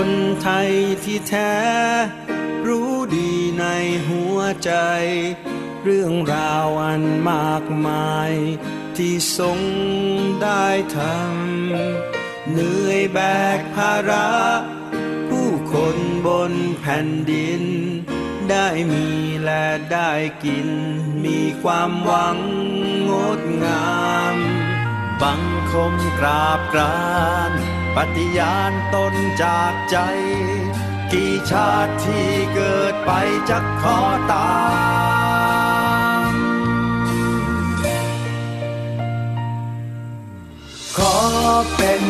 คนไทยที่แท้ รู้ดีในหัวใจ เรื่องราวอันมากมาย ที่ทรงได้ทำเหนื่อยแบกภาระ ผู้คนบนแผ่นดิน ได้มีและได้กิน มีความหวังงดงาม บังคมกราบกราน ปฏิญาณตนจากใจ กี่ชาติที่เกิดไปจะขอตามขอเป็น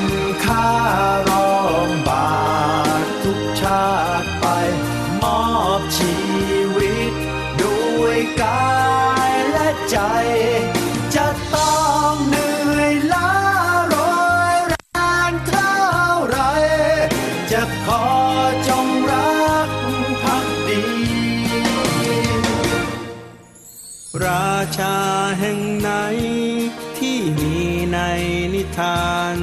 ข้ารองบาททุกชาติไป มอบชีวิต ด้วยกายและใจ นิทาน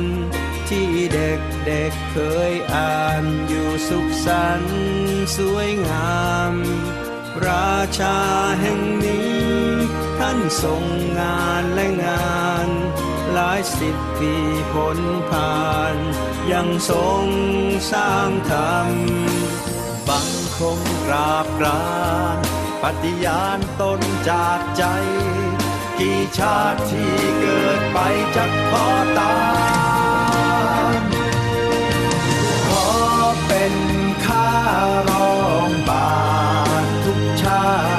ที่เด็กเด็กเคยอ่านอยู่สุขสันต์สวยงาม ราชาแห่งนี้ ท่านทรงงานและงาน หลายสิบปีผลผ่าน ยังทรงสร้างธรรมบังคมกราบกรานปฏิญาณตนจากใจ กี่ชาติที่เกิดไปจะขอตามขอเป็นข้ารองบาททุกชาติ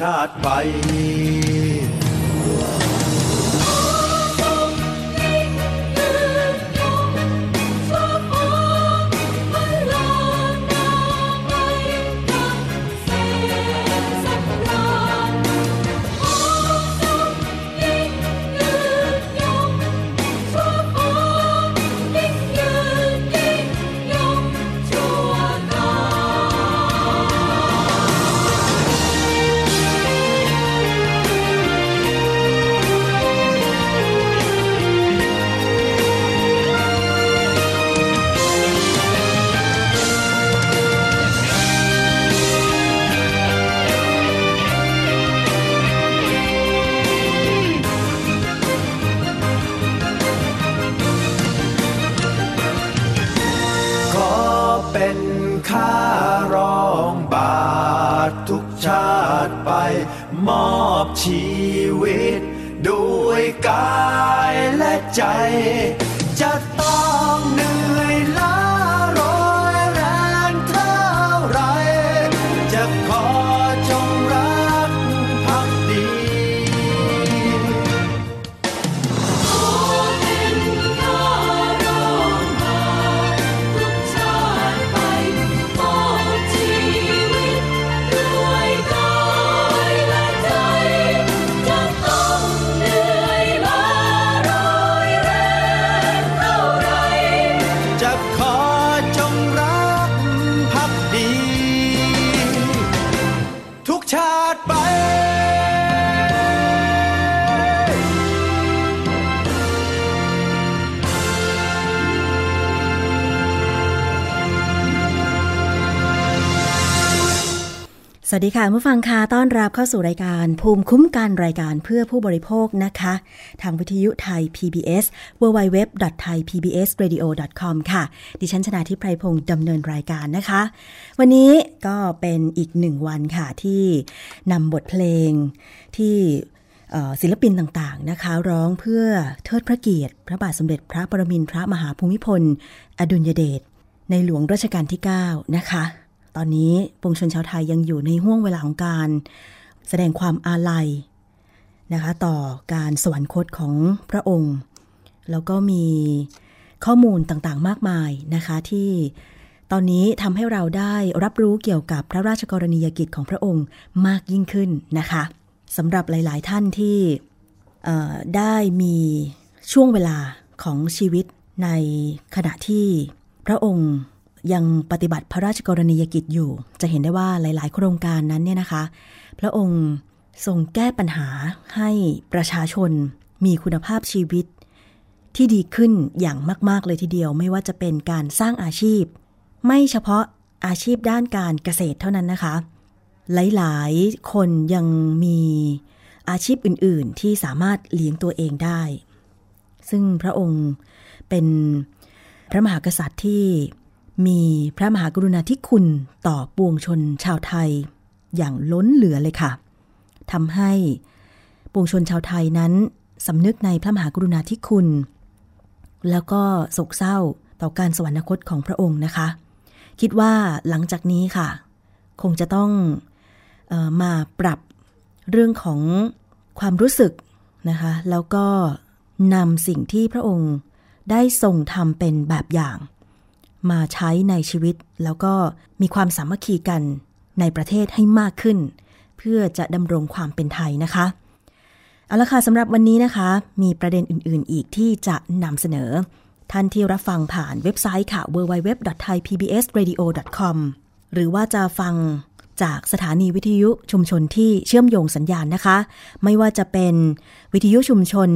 ชาติไป สวัสดีค่ะผู้ฟังคะต้อนรับเข้าสู่รายการภูมิคุ้มกันรายการเพื่อผู้บริโภคนะคะ ทางวิทยุไทย PBS www.thaipbsradio.com ค่ะ ดิฉันชนะทิพไพรพงศ์ดำเนินรายการนะคะ วันนี้ก็เป็นอีกหนึ่งวันค่ะที่นำบทเพลงที่ศิลปินต่างๆนะคะ ร้องเพื่อเทิดพระเกียรติ พระบาทสมเด็จพระปรมินทรมหาภูมิพล อดุลยเดชในหลวงรัชกาลที่ 9 นะคะ ตอนนี้ปวงชนชาวไทยยังอยู่ในห่วงเวลาของการ แสดงความอาลัยนะคะ ต่อการสวรรคตของพระองค์ แล้วก็มีข้อมูลต่างๆ มากมายนะคะที่ตอนนี้ทำให้เราได้รับรู้เกี่ยวกับพระราชกรณียกิจของพระองค์มากยิ่งขึ้นนะคะสำหรับหลาย ๆ ท่านที่ได้มีช่วงเวลาของชีวิตในขณะที่พระองค์ ยังปฏิบัติพระราชกรณียกิจอยู่ จะเห็นได้ว่าหลาย ๆ โครงการนั้นเนี่ยนะคะ พระองค์ทรงแก้ปัญหาให้ประชาชนมีคุณภาพชีวิต ที่ดีขึ้นอย่างมาก ๆ เลยทีเดียว ไม่ว่าจะเป็นการสร้างอาชีพ ไม่เฉพาะอาชีพด้านการเกษตรเท่านั้นนะคะ หลาย ๆ คนยังมีอาชีพอื่น ๆ ที่สามารถเลี้ยงตัวเองได้ ซึ่งพระองค์เป็นพระมหากษัตริย์ที่ มีพระมหากรุณาธิคุณต่อปวงชนชาวไทย อย่างล้นเหลือเลยค่ะทำให้ปวงชนชาวไทยนั้นสำนึกในพระมหากรุณาธิคุณ แล้วก็โศกเศร้าต่อการสวรรคตของพระองค์นะคะ คิดว่าหลังจากนี้ค่ะ คงจะต้องออมาปรับเรื่องของความรู้สึกนะคะ แล้วก็นำสิ่งที่พระองค์ได้ทรงทำเป็นแบบอย่าง มาใช้ในชีวิต แล้วก็มีความสามัคคีกันในประเทศให้มากขึ้น เพื่อจะดำรงความเป็นไทยนะคะเอาละค่ะสำหรับวันนี้นะคะ มีประเด็นอื่น ๆ อีกที่จะนำเสนอ ท่านที่รับฟังผ่านเว็บไซต์ค่ะ www.thaipbsradio.com หรือว่าจะฟังจากสถานีวิทยุชุมชนที่เชื่อมโยงสัญญาณนะคะ ไม่ว่าจะเป็นวิทยุชุมชน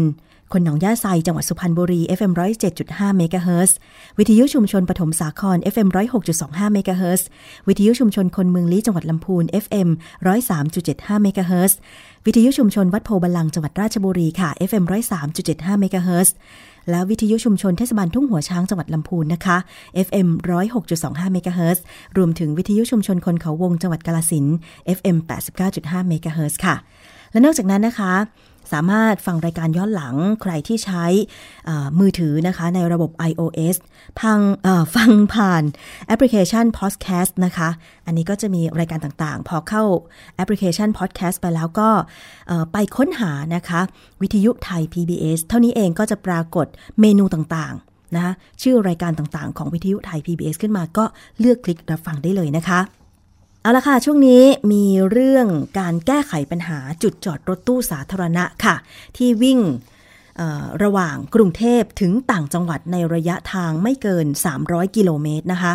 คนหนองย่าไซจังหวัดสุพรรณบุรี FM 107.5เมกะเฮิรตซ์วิทยุชุมชนปฐมสาคร FM 106.25เมกะเฮิรตซ์วิทยุชุมชนคนเมืองลี้จังหวัดลำพูน FM 103.75เมกะเฮิรตซ์วิทยุชุมชนวัดโพบาลังจังหวัดราชบุรีค่ะ FM 103.75เมกะเฮิรตซ์และวิทยุชุมชนเทศบาลทุ่งหัวช้างจังหวัดลำพูนนะคะ FM 106.25เมกะเฮิรตซ์รวมถึงวิทยุชุมชนคนเขาวงจังหวัดกาฬสินธุ์ FM 89.5เมกะเฮิรตซ์ค่ะ และนอกจากนั้นนะคะ สามารถฟังรายการย้อนหลังใครที่ใช้มือถือนะคะในระบบ iOS พังฟังผ่านแอปพลิเคชัน Podcast นะคะ อันนี้ก็จะมีรายการต่างๆ พอเข้าแอปพลิเคชัน Podcast ไปแล้วก็ไปค้นหานะคะ วิทยุไทย PBS เท่านี้เองก็จะปรากฏเมนูต่างๆนะชื่อรายการต่างๆ ของวิทยุไทย PBS ขึ้นมาก็เลือกคลิกรับฟังได้เลยนะคะ เอาละค่ะ ช่วงนี้มีเรื่องการแก้ไขปัญหาจุดจอดรถตู้สาธารณะค่ะ ที่วิ่งระหว่างกรุงเทพถึงต่างจังหวัดในระยะทางไม่เกิน 300 กิโลเมตรนะคะ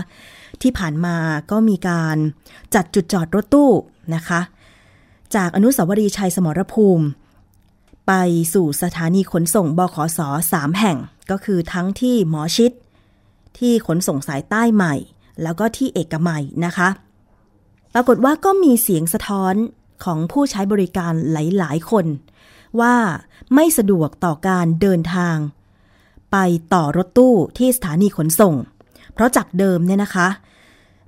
ที่ผ่านมาก็มีการจัดจุดจอดรถตู้นะคะ จากอนุสาวรีย์ชัยสมรภูมิ ไปสู่สถานีขนส่งบขสสามแห่งก็คือทั้งที่หมอชิด ที่ขนส่งสายใต้ใหม่ แล้วก็ที่เอกมัยนะคะ ปรากฏว่าก็มีเสียงสะท้อนของผู้ใช้บริการหลาย ๆ คน ว่าไม่สะดวกต่อการเดินทาง ไปต่อรถตู้ที่สถานีขนส่ง เพราะจากเดิมเนี่ยนะคะ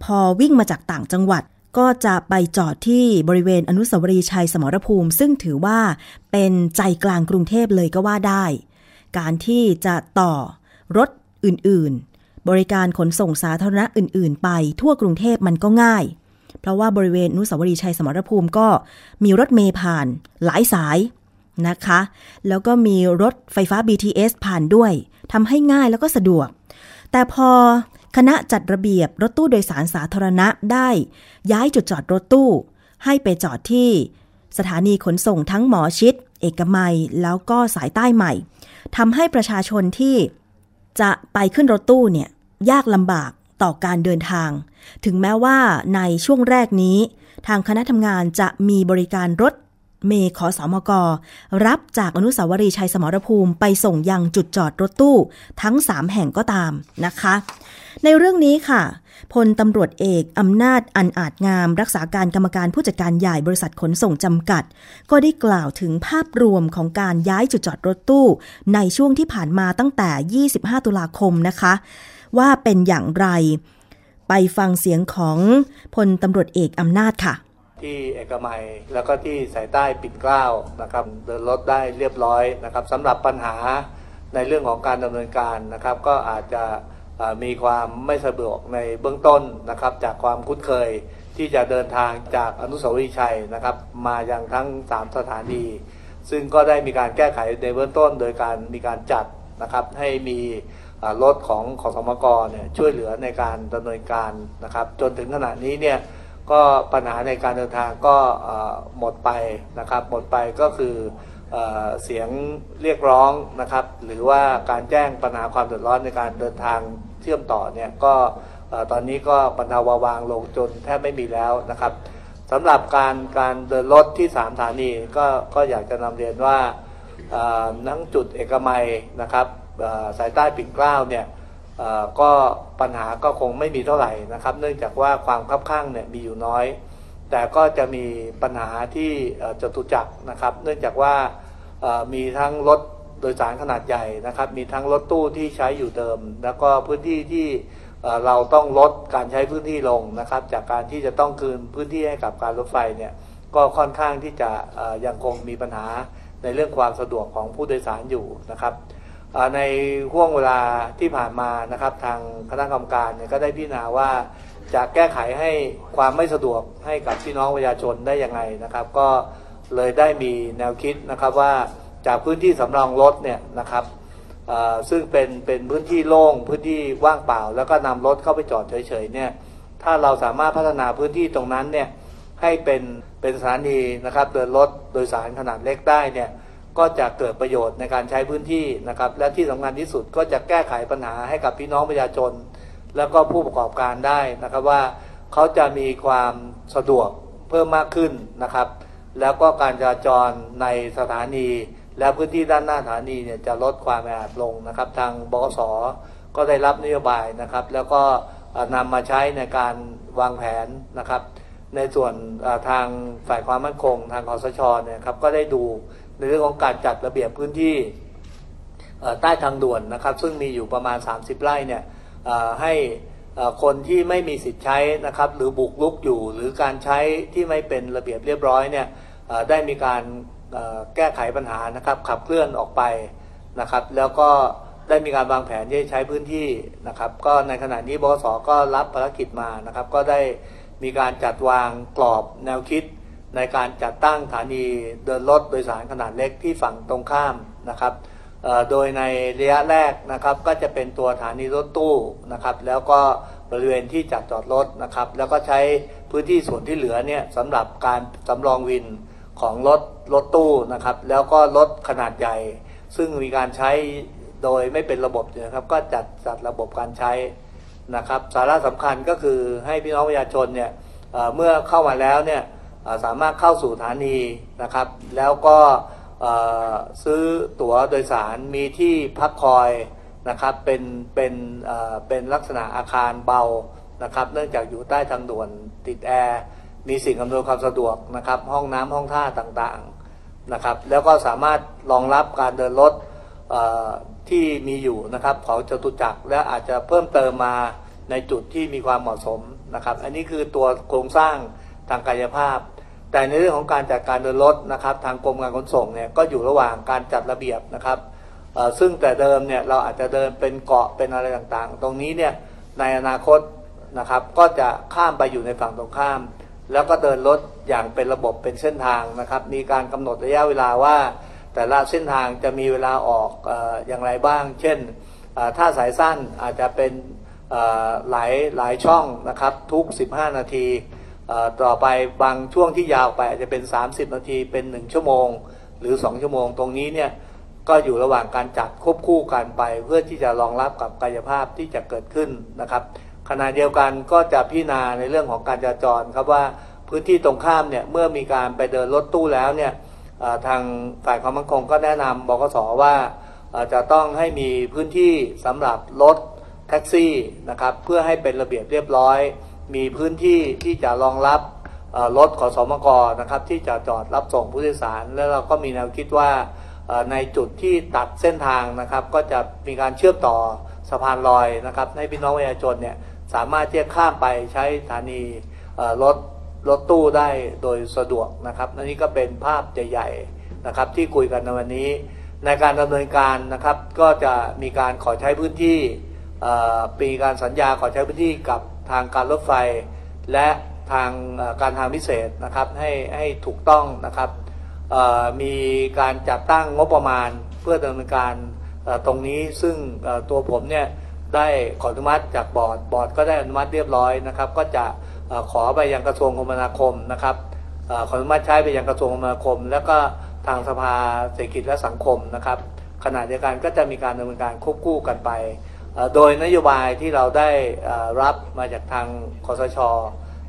พอวิ่งมาจากต่างจังหวัดก็จะไปจอดที่บริเวณอนุสาวรีย์ชัยสมรภูมิ ซึ่งถือว่าเป็นใจกลางกรุงเทพเลยก็ว่าได้ การที่จะต่อรถอื่นๆ บริการขนส่งสาธารณะอื่น ๆ ไปทั่วกรุงเทพมันก็ง่าย เพราะว่าบริเวณนุสาวรีย์ชัยสมรภูมิก็มีรถเมย์ผ่านหลายสายนะคะ แล้วก็มีรถไฟฟ้า BTS ผ่านด้วยทำให้ง่ายแล้วก็สะดวก แต่พอคณะจัดระเบียบรถตู้โดยสารสาธารณะได้ย้ายจุดจอดรถตู้ ให้ไปจอดที่สถานีขนส่งทั้งหมอชิด เอกมัย แล้วก็สายใต้ใหม่ทำให้ประชาชนที่จะไปขึ้นรถตู้เนี่ยยากลำบาก ต่อการเดินทาง ถึงแม้ว่าในช่วงแรกนี้ ทางคณะทำงานจะมีบริการรถเมขอสอมก รับจากอนุสาวรีย์ชัยสมรภูมิไปส่งยังจุดจอดรถตู้ทั้ง 3 แห่งก็ตามนะคะ ในเรื่องนี้ค่ะพลตำรวจเอกอำนาจอันอาจงาม รักษาการกรรมการผู้จัดการใหญ่บริษัทขนส่งจำกัด ก็ได้กล่าวถึงภาพรวมของการย้ายจุดจอดรถตู้ ในช่วงที่ผ่านมาตั้งแต่ 25 ตุลาคมนะคะ ว่าเป็นอย่างไร ไปฟังเสียงของพลตำรวจเอกอำนาจค่ะ ที่เอกมัยแล้วก็ที่สายใต้ปิ่นเกล้าวนะครับเดินรถได้เรียบร้อยนะครับสำหรับปัญหาในเรื่องของการดำเนินการนะครับ ก็อาจจะมีความไม่สะดวกในเบื้องต้นนะครับ จากความคุ้นเคยที่จะเดินทางจากอนุสาวรีย์ชัยนะครับ มายังทั้ง 3 สถานี ซึ่งก็ได้มีการแก้ไขในเบื้องต้น โดยการมีการจัดนะครับให้มี รถของขอสมกเนี่ยช่วยเหลือในการดำเนินการนะครับ จนถึงขณะนี้เนี่ยก็ปัญหาในการเดินทางก็หมดไปนะครับหมดไปก็คือเสียงเรียกร้องนะครับ หรือว่าการแจ้งปัญหาความเดือดร้อนในการเดินทางเชื่อมต่อเนี่ยก็ตอนนี้ก็บรรเทาเบาบางลงจนแทบไม่มีแล้วนะครับสำหรับการการเดินรถที่3สถานีก็ก็อยากจะนำเรียนว่านั้งจุดเอกมัยนะครับ สายใต้ปิ่นเกล้าเนี่ยก็ปัญหาก็คงไม่มีเท่าไหร่นะครับ เนื่องจากว่าความคับข้างเนี่ยมีอยู่น้อย แต่ก็จะมีปัญหาที่จตุจักรนะครับ เนื่องจากว่ามีทั้งรถโดยสารขนาดใหญ่นะครับ มีทั้งรถตู้ที่ใช้อยู่เดิม แล้วก็พื้นที่ที่เราต้องลดการใช้พื้นที่ลงนะครับ จากการที่จะต้องคืนพื้นที่ให้กับการรถไฟเนี่ยก็ค่อนข้างที่จะยังคงมีปัญหาในเรื่องความสะดวกของผู้โดยสารอยู่นะครับ ในห่วงเวลาที่ผ่านมานะครับ ทางคณะกรรมการเนี่ยก็ได้พิจารณาว่าจะแก้ไขให้ความไม่สะดวกให้กับพี่น้องประชาชนได้ยังไงนะครับ ก็เลยได้มีแนวคิดนะครับว่าจากพื้นที่สำรองรถเนี่ยนะครับซึ่งเป็นเป็นพื้นที่โล่งพื้นที่ว่างเปล่า แล้วก็นำรถเข้าไปจอดเฉยๆเนี่ยถ้าเราสามารถพัฒนาพื้นที่ตรงนั้นเนี่ยให้เป็นเป็นสถานีนะครับเดินรถโดยสารขนาดเล็กได้เนี่ย ก็จะเกิดประโยชน์ในการใช้พื้นที่นะครับ และที่สำคัญที่สุดก็จะแก้ไขปัญหาให้กับพี่น้องประชาชน แล้วก็ผู้ประกอบการได้นะครับว่าเขาจะมีความสะดวกเพิ่มมากขึ้นนะครับ แล้วก็การจราจรในสถานี และพื้นที่ด้านหน้าสถานีเนี่ยจะลดความแออัดลงนะครับ ทางบกสก็ได้รับนโยบายนะครับ แล้วก็นำมาใช้ในการวางแผนนะครับ ในส่วนทางฝ่ายความมั่นคง ทางคอสชเนี่ยครับก็ได้ดู ในเรื่องของการจัดระเบียบพื้นที่ใต้ทางด่วนนะครับ ซึ่งมีอยู่ประมาณ 30 ไร่เนี่ยให้คนที่ไม่มีสิทธิ์ใช้นะครับ หรือบุกลุกอยู่หรือการใช้ที่ไม่เป็นระเบียบเรียบร้อยเนี่ยได้มีการแก้ไขปัญหานะครับ ขับเคลื่อนออกไปนะครับ แล้วก็ได้มีการวางแผนที่จะใช้พื้นที่นะครับ ก็ในขณะนี้บสก็รับภารกิจมานะครับ ก็ได้มีการจัดวางกรอบแนวคิด ในการจัดตั้งสถานีเดินรถโดยสารขนาดเล็กที่ฝั่งตรงข้ามนะครับโดยในระยะแรกนะครับก็จะเป็นตัวสถานีรถตู้นะครับ แล้วก็บริเวณที่จัดจอดรถนะครับ แล้วก็ใช้พื้นที่ส่วนที่เหลือเนี่ยสำหรับการสำรองวินของรถรถตู้นะครับ แล้วก็รถขนาดใหญ่ ซึ่งมีการใช้โดยไม่เป็นระบบนะครับ ก็จัดจัดระบบการใช้นะครับ สาระสำคัญก็คือให้พี่น้องประชาชนเนี่ยเมื่อเข้ามาแล้วเนี่ย สามารถเข้าสู่สถานีนะครับ แล้วก็ซื้อตั๋วโดยสารมีที่พักคอยนะครับเป็นเป็นเป็นลักษณะอาคารเบานะครับ เนื่องจากอยู่ใต้ทางด่วนติดแอร์มีสิ่งอำนวยความสะดวกนะครับ ห้องน้ำห้องท่าต่างๆนะครับ แล้วก็สามารถรองรับการเดินรถที่มีอยู่นะครับของจตุจักรและอาจจะเพิ่มเติมมาในจุดที่มีความเหมาะสมนะครับ อันนี้คือตัวโครงสร้างทางกายภาพ แต่ในเรื่องของการจัดการเดินรถนะครับ ทางกรมการขนส่งเนี่ยก็อยู่ระหว่างการจัดระเบียบนะครับซึ่งแต่เดิมเนี่ยเราอาจจะเดินเป็นเกาะเป็นอะไรต่างๆ ตรงนี้เนี่ยในอนาคตนะครับก็จะข้ามไปอยู่ในฝั่งตรงข้าม แล้วก็เดินรถอย่างเป็นระบบเป็นเส้นทางนะครับ มีการกำหนดระยะเวลาว่า แต่ละเส้นทางจะมีเวลาออกออย่างไรบ้าง เช่นถ้าสายสั้นอาจจะเป็นหลายหลายช่องนะครับทุก 15 นาที ต่อไปบางช่วงที่ยาวไปอาจจะเป็น 30 นาทีเป็น 1 ชั่วโมง หรือ 2 ชั่วโมงตรงนี้เนี่ยก็อยู่ระหว่างการจัดควบคู่กันไป เพื่อที่จะรองรับกับกายภาพที่จะเกิดขึ้นนะครับขณะเดียวกันก็จะพิจารณาในเรื่องของการจราจรครับว่าพื้นที่ตรงข้ามเนี่ยเมื่อมีการไปเดินรถตู้แล้วเนี่ยทางฝ่ายความมั่นคงก็แนะนำบกสว่าจะต้องให้มีพื้นที่สำหรับรถแท็กซี่นะครับเพื่อให้เป็นระเบียบเรียบร้อย มีพื้นที่ที่จะรองรับรถขอสมกนะครับที่จะจอดรับส่งผู้โดยสาร แล้วเราก็มีแนวคิดว่าในจุดที่ตัดเส้นทางนะครับ ก็จะมีการเชื่อมต่อสะพานลอยนะครับ ให้พี่น้องประชาชนเนี่ยสามารถที่จะข้ามไปใช้สถานีรถรถตู้ได้โดยสะดวกนะครับนนี้ก็เป็นภาพใหญ่ๆนะครับที่คุยกันในวันนี้ ในการดำเนินการนะครับ ก็จะมีการขอใช้พื้นที่ปีการสัญญาขอใช้พื้นที่กับ ทางการรถไฟ และทางการทางพิเศษนะครับให้ให้ถูกต้องนะครับมีการจัดตั้งงบประมาณเพื่อดำเนินการตรงนี้ซึ่งตัวผมเนี่ยได้ขออนุมัติจากบอร์ดบอร์ดก็ได้อนุมัติเรียบร้อยนะครับ ก็จะขอไปยังกระทรวงคมนาคมนะครับขออนุมัติใช้ไปยังกระทรวงคมนาคม แล้วก็ทางสภาเศรษฐกิจและสังคมนะครับขณะเดียวกันก็จะมีการดำเนินการควบคู่กันไป โดยนโยบายที่เราได้รับมาจากทางคอสช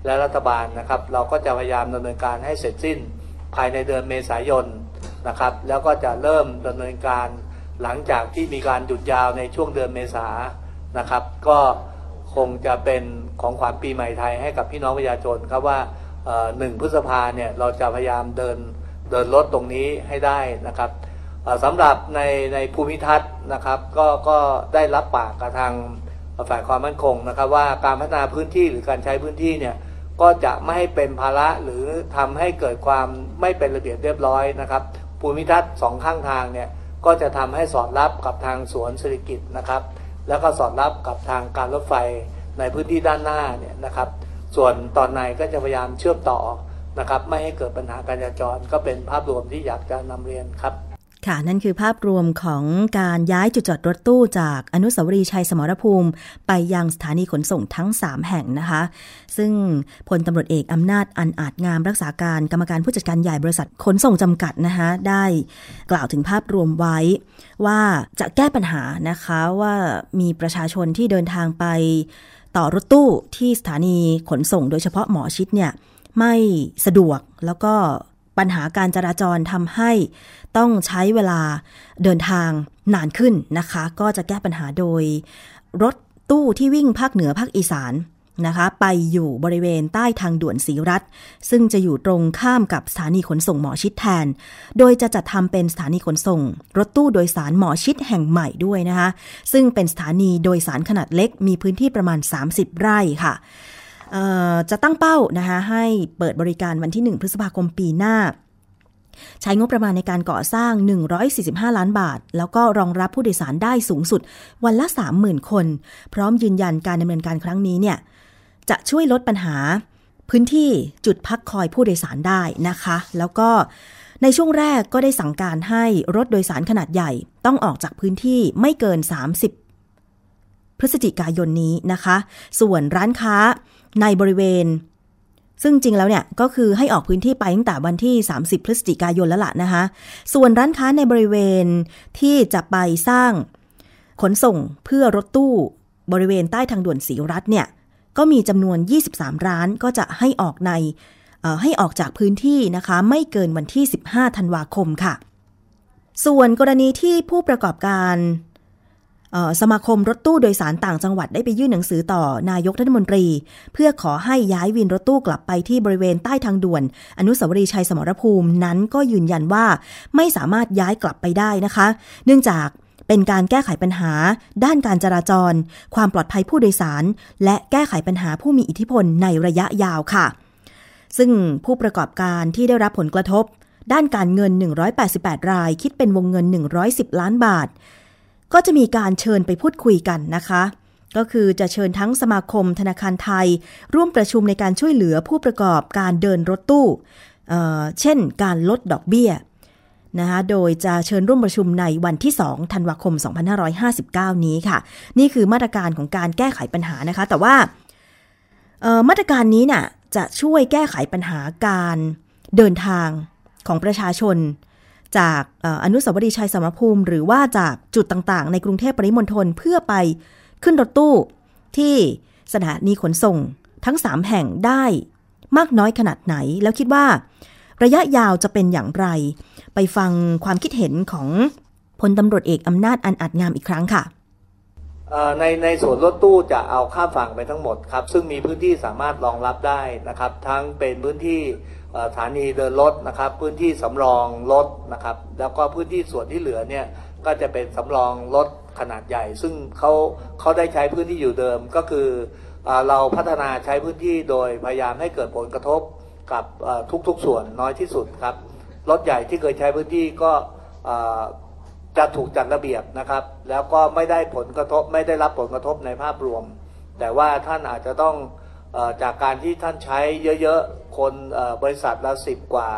และรัฐบาลนะครับ เราก็จะพยายามดำเนินการให้เสร็จสิ้นภายในเดือนเมษายนนะครับ แล้วก็จะเริ่มดำเนินการหลังจากที่มีการหยุดยาวในช่วงเดือนเมษานะครับ ก็คงจะเป็นของขวัญปีใหม่ไทยให้กับพี่น้องประชาชนครับว่าหนึ่งพฤษภาเนี่ยเราจะพยายามเดินเดินรถตรงนี้ให้ได้นะครับ สำหรับในในภูมิทัศน์นะครับ ก็ก็ได้รับปากกับทางฝ่ายความมั่นคงนะครับ ว่าการพัฒนาพื้นที่หรือการใช้พื้นที่เนี่ยก็จะไม่ให้เป็นภาระหรือทำให้เกิดความไม่เป็นระเบียบเรียบร้อยนะครับ ภูมิทัศน์สองข้างทางเนี่ยก็จะทำให้สอดรับกับทางสวนเศรษฐกิจนะครับ แล้วก็สอดรับกับทางการรถไฟในพื้นที่ด้านหน้าเนี่ยนะครับ ส่วนตอนในก็จะพยายามเชื่อมต่อนะครับ ไม่ให้เกิดปัญหาการจราจรก็เป็นภาพรวมที่อยากจะนำเรียนครับ ค่ะ นั่นคือภาพรวมของการย้ายจุดจอดรถตู้จากอนุสาวรีย์ชัยสมรภูมิ ไปยังสถานีขนส่งทั้ง 3 แห่งนะคะ ซึ่งพลตำรวจเอกอำนาจอันอาจงามรักษาการกรรมการผู้จัดการใหญ่บริษัทขนส่งจำกัดนะคะได้กล่าวถึงภาพรวมไว้ว่าจะแก้ปัญหานะคะว่ามีประชาชนที่เดินทางไปต่อรถตู้ที่สถานีขนส่ง โดยเฉพาะหมอชิดเนี่ยไม่สะดวกแล้วก็ ปัญหาการจราจรทำให้ต้องใช้เวลาเดินทางนานขึ้นนะคะ ก็จะแก้ปัญหาโดย รถตู้ที่วิ่งภาคเหนือภาคอีสานนะคะ ไปอยู่บริเวณใต้ทางด่วนศรีรัฐ ซึ่งจะอยู่ตรงข้ามกับสถานีขนส่งหมอชิดแทน โดยจะจัดทำเป็นสถานีขนส่ง รถตู้โดยสารหมอชิดแห่งใหม่ด้วยนะคะ ซึ่งเป็นสถานีโดยสารขนาดเล็กมีพื้นที่ประมาณ 30 ไร่ค่ะ จะตั้งเป้านะคะให้เปิดบริการวันที่ 1 พฤษภาคมปีหน้า ใช้งบประมาณในการก่อสร้าง 145 ล้านบาท แล้วก็รองรับผู้โดยสารได้สูงสุด วันละ 30,000 คน พร้อมยืนยันการดำเนินการครั้งนี้เนี่ยจะช่วยลดปัญหาพื้นที่จุดพักคอยผู้โดยสารได้นะคะ แล้วก็ในช่วงแรกก็ได้สั่งการให้รถโดยสารขนาดใหญ่ ต้องออกจากพื้นที่ไม่เกิน 30 พฤศจิกายนนี้นะคะ ส่วนร้านค้า ในบริเวณ ซึ่งจริงแล้วเนี่ยก็คือให้ออกพื้นที่ไปตั้งแต่วันที่ 30 พฤศจิกายนแล้วล่ะนะคะ ส่วนร้านค้าในบริเวณที่จะไปสร้างขนส่งเพื่อรถตู้บริเวณใต้ทางด่วนสีรัฐเนี่ยก็มีจำนวน 23 ร้านก็จะให้ออกในให้ออกจากพื้นที่นะคะ ไม่เกินวันที่ 15 ธันวาคมค่ะ ส่วนกรณีที่ผู้ประกอบการ สมาคมรถตู้โดยสารต่างจังหวัดได้ไปยื่นหนังสือต่อนายกรัฐมนตรี เพื่อขอให้ย้ายวินรถตู้กลับไปที่บริเวณใต้ทางด่วน อนุสาวรีย์ชัยสมรภูมินั้นก็ยืนยันว่าไม่สามารถย้ายกลับไปได้นะคะ เนื่องจากเป็นการแก้ไขปัญหา ด้านการจราจร ความปลอดภัยผู้โดยสาร และแก้ไขปัญหาผู้มีอิทธิพลในระยะยาวค่ะ ซึ่งผู้ประกอบการที่ได้รับผลกระทบ ด้านการเงิน 188 ราย คิดเป็นวงเงิน 110 ล้านบาท ก็จะมีการเชิญไปพูดคุยกันนะคะ ก็คือจะเชิญทั้งสมาคมธนาคารไทย ร่วมประชุมในการช่วยเหลือผู้ประกอบการเดินรถตู้เเช่น การลดดอกเบี้ยนะคะโดยจะเชิญร่วมประชุมในวันที่ 2 ธันวาคม 2559 นี้ค่ะ นี่คือมาตรการของการแก้ไขปัญหานะคะ แต่ว่ามาตรการนี้น่ะจะช่วยแก้ไขปัญหาการเดินทางของประชาชน จากอนุสาวรีย์ชัยสมรภูมิ หรือว่าจากจุดต่างๆ ในกรุงเทพปริมณฑลเพื่อไปขึ้นรถตู้ที่สถานีขนส่งทั้ง 3 แห่งได้มากน้อยขนาดไหน แล้วคิดว่า ระยะยาวจะเป็นอย่างไร ไปฟังความคิดเห็นของพลตำรวจเอกอำนาจอันอาจงามอีกครั้งค่ะในในส่วนรถตู้จะเอาข้ามฝั่งไปทั้งหมดครับ ซึ่งมีพื้นที่สามารถรองรับได้นะครับ ทั้งเป็นพื้นที่ สถานีเดินรถนะครับ พื้นที่สำรองรถนะครับ แล้วก็พื้นที่ส่วนที่เหลือเนี่ยก็จะเป็นสำรองรถขนาดใหญ่ ซึ่งเขาเขาได้ใช้พื้นที่อยู่เดิมก็คือเราพัฒนาใช้พื้นที่โดยพยายามให้เกิดผลกระทบกับทุกๆส่วนน้อยที่สุดครับรถใหญ่ที่เคยใช้พื้นที่ก็จะถูกจัดระเบียบนะครับ แล้วก็ไม่ได้ผลกระทบไม่ได้รับผลกระทบในภาพรวม แต่ว่าท่านอาจจะต้องจากการที่ท่านใช้เยอะๆ คนบริษัทละสิบกว่า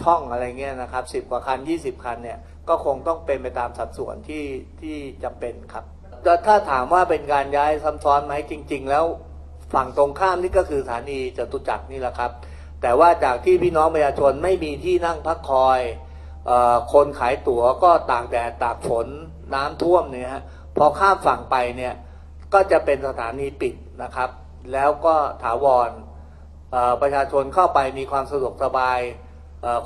ช่องอะไรเงี้ยนะครับสิบกว่าคัน20คันเนี่ยก็คงต้องเป็นไปตามสัดส่วนที่ที่จำเป็นครับถ้าถามว่าเป็นการย้ายซ้ำซ้อนไหมจริง ๆ แล้วฝั่งตรงข้ามนี่ก็คือสถานีจตุจักรนี่แหละครับ แต่ว่าจากที่พี่น้องประชาชนไม่มีที่นั่งพักคอยอคนขายตั๋วก็ตากแดดตากฝนน้ำท่วมเนี่ยฮะพอข้ามฝั่งไปเนี่ยก็จะเป็นสถานีปิดนะครับ แล้วก็ถาวร ประชาชนเข้าไปมีความสะดวกสบาย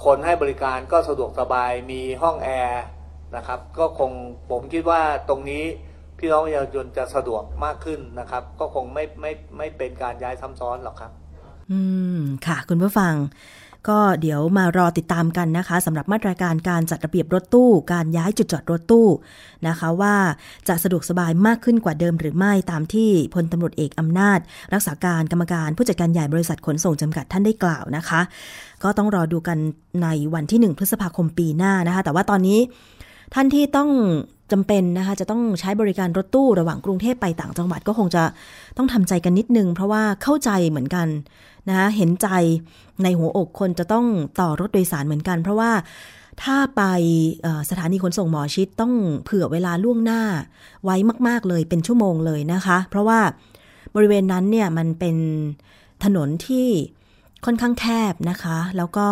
คนให้บริการก็สะดวกสบายมีห้องแอร์นะครับ ก็คงผมคิดว่าตรงนี้พี่น้องประชาชนจะสะดวกมากขึ้นนะครับ ก็คงไม่ไม่ไม่เป็นการย้ายซ้ำซ้อนหรอกครับ อืมค่ะ คุณผู้ฟัง ก็เดี๋ยวมารอติดตามกันนะคะสำหรับมาตรการการจัดระเบียบรถตู้ การย้ายจุดจอดรถตู้นะคะว่าจะสะดวกสบายมากขึ้นกว่าเดิมหรือไม่ตามที่พลตำรวจเอกอำนาจ รักษาการกรรมการผู้จัดการใหญ่บริษัทขนส่งจำกัดท่านได้กล่าวนะคะ ก็ต้องรอดูกันในวันที่ 1 พฤษภาคมปีหน้านะคะ แต่ว่าตอนนี้ท่านที่ต้องจำเป็นนะคะจะต้องใช้บริการรถตู้ระหว่างกรุงเทพไปต่างจังหวัดก็คงจะต้องทำใจกันนิดนึง เพราะว่าเข้าใจเหมือนกัน นะเห็นใจในหัวอกคนจะต้องต่อรถโดยสารเหมือนกัน เพราะว่าถ้าไปสถานีขนส่งหมอชิดต้องเผื่อเวลาล่วงหน้า ไว้มาก ๆ เลยเป็นชั่วโมงเลยนะคะ เพราะว่าบริเวณนั้นเนี่ยมันเป็นถนนที่ค่อนข้างแคบนะคะ แล้วก็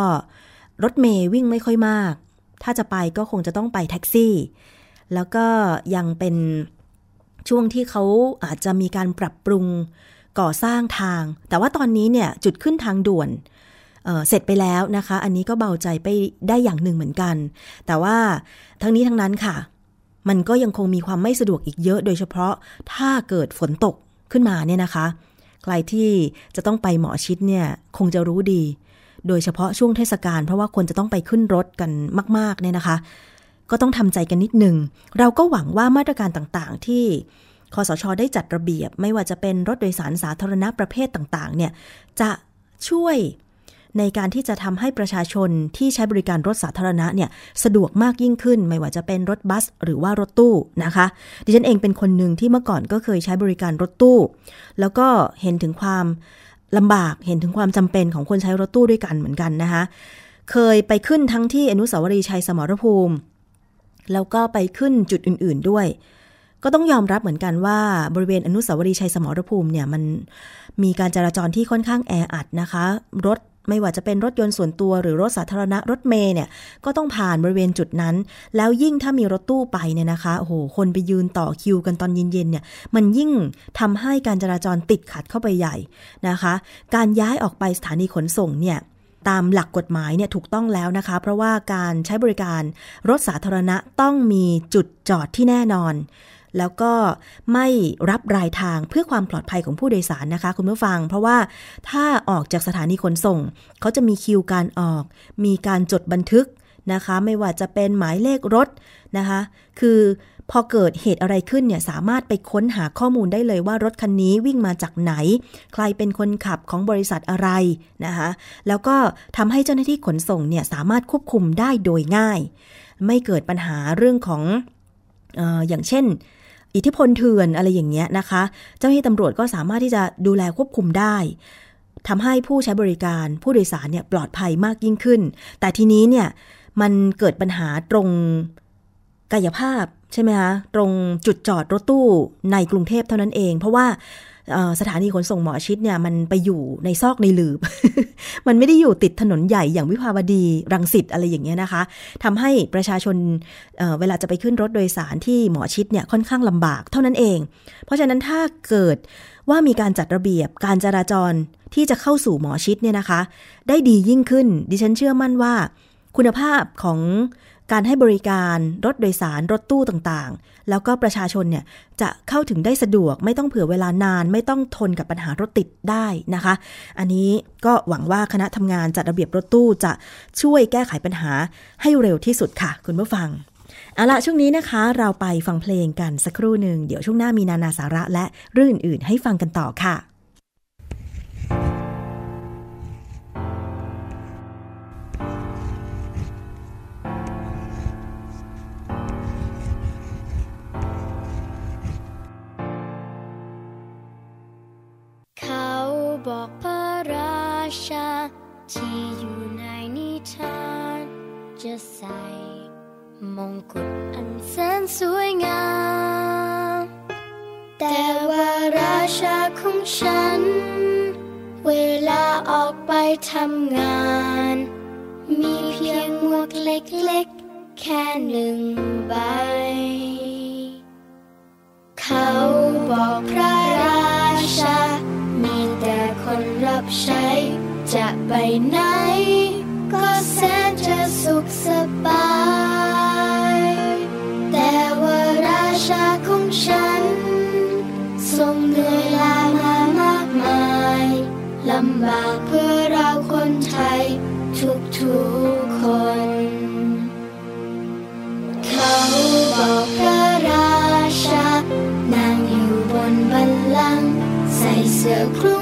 รถเมย์วิ่งไม่ค่อยมาก ถ้าจะไปก็คงจะต้องไปแท็กซี่ แล้วก็ยังเป็นช่วงที่เขาอาจจะมีการปรับปรุง ก่อสร้างทาง แต่ว่าตอนนี้เนี่ยจุดขึ้นทางด่วนเเสร็จไปแล้วนะคะ อันนี้ก็เบาใจไปได้อย่างหนึ่งเหมือนกัน แต่ว่าทั้งนี้ทั้งนั้นค่ะ มันก็ยังคงมีความไม่สะดวกอีกเยอะ โดยเฉพาะถ้าเกิดฝนตกขึ้นมาเนี่ยนะคะ ใครที่จะต้องไปหมอชิดเนี่ยคงจะรู้ดี โดยเฉพาะช่วงเทศกาลเพราะว่าคนจะต้องไปขึ้นรถกันมาก ๆเนี่ยนะคะ ก็ต้องทำใจกันนิดหนึ่งเราก็หวังว่ามาตรการต่างๆที่ คอสชได้จัดระเบียบ ไม่ว่าจะเป็นรถโดยสารสาธารณะประเภทต่างๆ เนี่ยจะช่วยในการที่จะทำให้ประชาชนที่ใช้บริการรถสาธารณะเนี่ยสะดวกมากยิ่งขึ้น ไม่ว่าจะเป็นรถบัส หรือว่ารถตู้นะคะ ดิฉันเองเป็นคนหนึ่งที่เมื่อก่อนก็เคยใช้บริการรถตู้ แล้วก็เห็นถึงความลำบากเห็นถึงความจำเป็นของคนใช้รถตู้ด้วยกันเหมือนกันนะคะเคยไปขึ้นทั้งที่อนุสาวรีย์ชัยสมรภูมิ แล้วก็ไปขึ้นจุดอื่น ๆด้วย ก็ต้องยอมรับเหมือนกันว่าบริเวณอนุสาวรีย์ชัยสมรภูมิเนี่ยมันมีการจราจรที่ค่อนข้างแออัดนะคะ รถไม่ว่าจะเป็นรถยนต์ส่วนตัวหรือรถสาธารณะรถเมย์เนี่ยก็ต้องผ่านบริเวณจุดนั้น แล้วยิ่งถ้ามีรถตู้ไปเนี่ยนะคะโอ้โหคนไปยืนต่อคิวกันตอนเย็นๆเนี่ยมันยิ่งทำให้การจราจรติดขัดเข้าไปใหญ่นะคะ การย้ายออกไปสถานีขนส่งเนี่ยตามหลักกฎหมายเนี่ยถูกต้องแล้วนะคะ เพราะว่าการใช้บริการรถสาธารณะต้องมีจุดจอดที่แน่นอน แล้วก็ไม่รับรายทางเพื่อความปลอดภัยของผู้โดยสารนะคะ คุณผู้ฟัง เพราะว่าถ้าออกจากสถานีขนส่ง เขาจะมีคิวการออก มีการจดบันทึกนะคะ ไม่ว่าจะเป็นหมายเลขรถนะคะ คือพอเกิดเหตุอะไรขึ้นเนี่ยสามารถไปค้นหาข้อมูลได้เลยว่ารถคันนี้วิ่งมาจากไหน ใครเป็นคนขับของบริษัทอะไรนะคะแล้วก็ทำให้เจ้าหน้าที่ขนส่งเนี่ยสามารถควบคุมได้โดยง่าย ไม่เกิดปัญหาเรื่องของออย่างเช่น อิทธิพลเถื่อนอะไรอย่างเงี้ยนะคะ เจ้าหน้าที่ตำรวจก็สามารถที่จะดูแลควบคุมได้ทำให้ผู้ใช้บริการผู้โดยสารเนี่ยปลอดภัยมากยิ่งขึ้น แต่ทีนี้เนี่ยมันเกิดปัญหาตรงกายภาพใช่ไหมคะตรงจุดจอดรถตู้ในกรุงเทพเท่านั้นเอง เพราะว่า สถานีขนส่งหมอชิดเนี่ยมันไปอยู่ในซอกในหลืบ มันไม่ได้อยู่ติดถนนใหญ่อย่างวิภาวดีรังสิตอะไรอย่างเงี้ยนะคะทำให้ประชาชนเเวลาจะไปขึ้นรถโดยสารที่หมอชิดเนี่ยค่อนข้างลำบากเท่านั้นเอง เพราะฉะนั้นถ้าเกิดว่ามีการจัดระเบียบการจราจรที่จะเข้าสู่หมอชิดเนี่ยนะคะ ได้ดียิ่งขึ้น ดิฉันเชื่อมั่นว่า คุณภาพของการให้บริการรถโดยสารรถตู้ต่างๆ แล้วก็ประชาชนเนี่ยจะเข้าถึงได้สะดวก ไม่ต้องเผื่อเวลานาน ไม่ต้องทนกับปัญหารถติดได้นะคะ อันนี้ก็หวังว่าคณะทำงานจัดระเบียบรถตู้จะช่วยแก้ไขปัญหาให้เร็วที่สุดค่ะ คุณผู้ฟังเอาละช่วงนี้นะคะเราไปฟังเพลงกันสักครู่หนึ่งเดี๋ยวช่วงหน้ามีนานาสาระและเรื่องอื่นๆให้ฟังกันต่อค่ะ จะใส่มงกุฎอันแสนสวยงาม แต่ว่าราชาของฉัน เวลาออกไปทำงาน มีเพียงหมวกเล็กๆ แค่หนึ่งใบ เขาบอกพระราชา มีแต่คนรับใช้จะไปไหน สุขสบาย แต่ว่าราชาของฉัน ทรงเหนื่อยล้ามามากมายลำบากเพื่อเราคนไทย ทุกทุกคน เขาบอกพระราชานางอยู่บนบัลลังก์ใส่เสื้อคลุม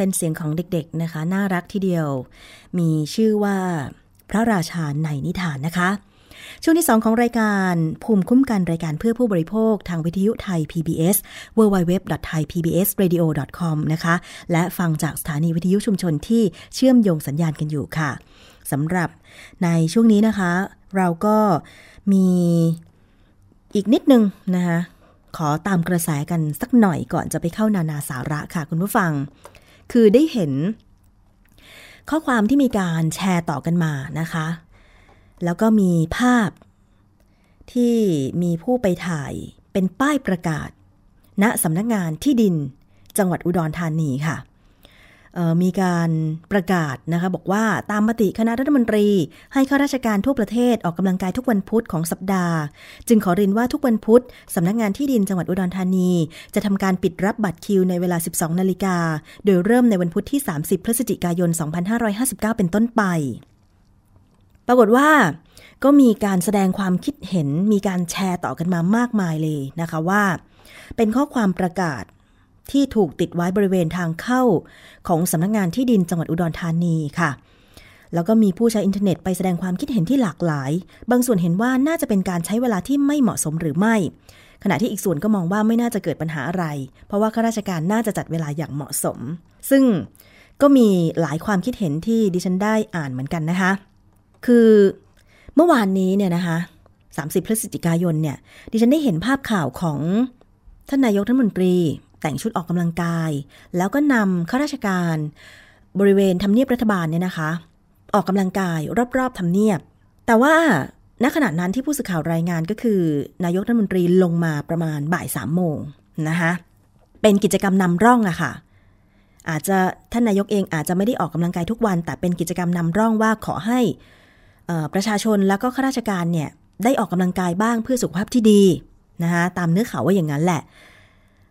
เป็นเสียงของเด็กๆนะคะ น่ารักทีเดียว มีชื่อว่า พระราชาในนิทานนะคะ ช่วงที่ 2 ของรายการภูมิคุ้มกันรายการเพื่อผู้บริโภคทางวิทยุไทย PBS www.thaipbsradio.com นะคะ และฟังจากสถานีวิทยุชุมชนที่เชื่อมโยงสัญญาณกันอยู่ค่ะสำหรับในช่วงนี้นะคะ เราก็มีอีกนิดนึงนะคะขอตามกระแสกันสักหน่อยก่อนจะไปเข้านานาสาระค่ะคุณผู้ฟัง คือได้เห็น ข้อความที่มีการแชร์ต่อกันมานะคะ แล้วก็มีภาพ ที่มีผู้ไปถ่ายเป็นป้ายประกาศ ณสำนักงานที่ดิน จังหวัดอุดรธานีค่ะ มีการประกาศนะคะบอกว่าตามมติคณะรัฐมนตรี ให้ข้าราชการทั่วประเทศออกกำลังกายทุกวันพุธของสัปดาห์ จึงขอเรียนว่าทุกวันพุธสำนักงานที่ดินจังหวัดอุดรธานี จะทำการปิดรับบัตรคิวในเวลา 12 นาฬิกา โดยเริ่มในวันพุธที่ 30 พฤศจิกายน 2559 เป็นต้นไป ปรากฏว่าก็มีการแสดงความคิดเห็นมีการแชร์ต่อกันมามากมายเลยนะคะว่า เป็นข้อความประกาศ ที่ถูกติดไว้บริเวณทางเข้า ของสำนักงงานที่ดินจังหวัดอุดรธานีค่ะ แล้วก็มีผู้ใช้อินเทอร์เน็ตไปแสดงความคิดเห็นที่หลากหลาย บางส่วนเห็นว่าน่าจะเป็นการใช้เวลาที่ไม่เหมาะสมหรือไม่ ขณะที่อีกส่วนก็มองว่าไม่น่าจะเกิดปัญหาอะไร เพราะว่าข้าราชการน่าจะจัดเวลาอย่างเหมาะสม ซึ่งก็มีหลายความคิดเห็นที่ดิฉันได้อ่านเหมือนกันนะคะ คือเมื่อวานนี้เนี่ยนะคะ 30 พฤศจิกายนเนี่ย ดิฉันได้เห็นภาพข่าวของท่านนายกรัฐมนตรี แต่งชุดออกกำลังกาย แล้วก็นำข้าราชการบริเวณทำเนียบรัฐบาลเนี่ยนะคะ ออกกำลังกายรอบๆทำเนียบ แต่ว่าณขณะนั้นที่ผู้สื่อข่าวรายงานก็คือ นายกรัฐมนตรีลงมาประมาณบ่ายสามโมงนะคะเป็นกิจกรรมนำร่องอะค่ะ อาจจะท่านนายกเองอาจจะไม่ได้ออกกำลังกายทุกวัน แต่เป็นกิจกรรมนำร่องว่าขอให้ประชาชนแล้วก็ข้าราชการเนี่ยได้ออกกำลังกายบ้างเพื่อสุขภาพที่ดีนะคะตามเนื้อข่าวว่าอย่างนั้นแหละ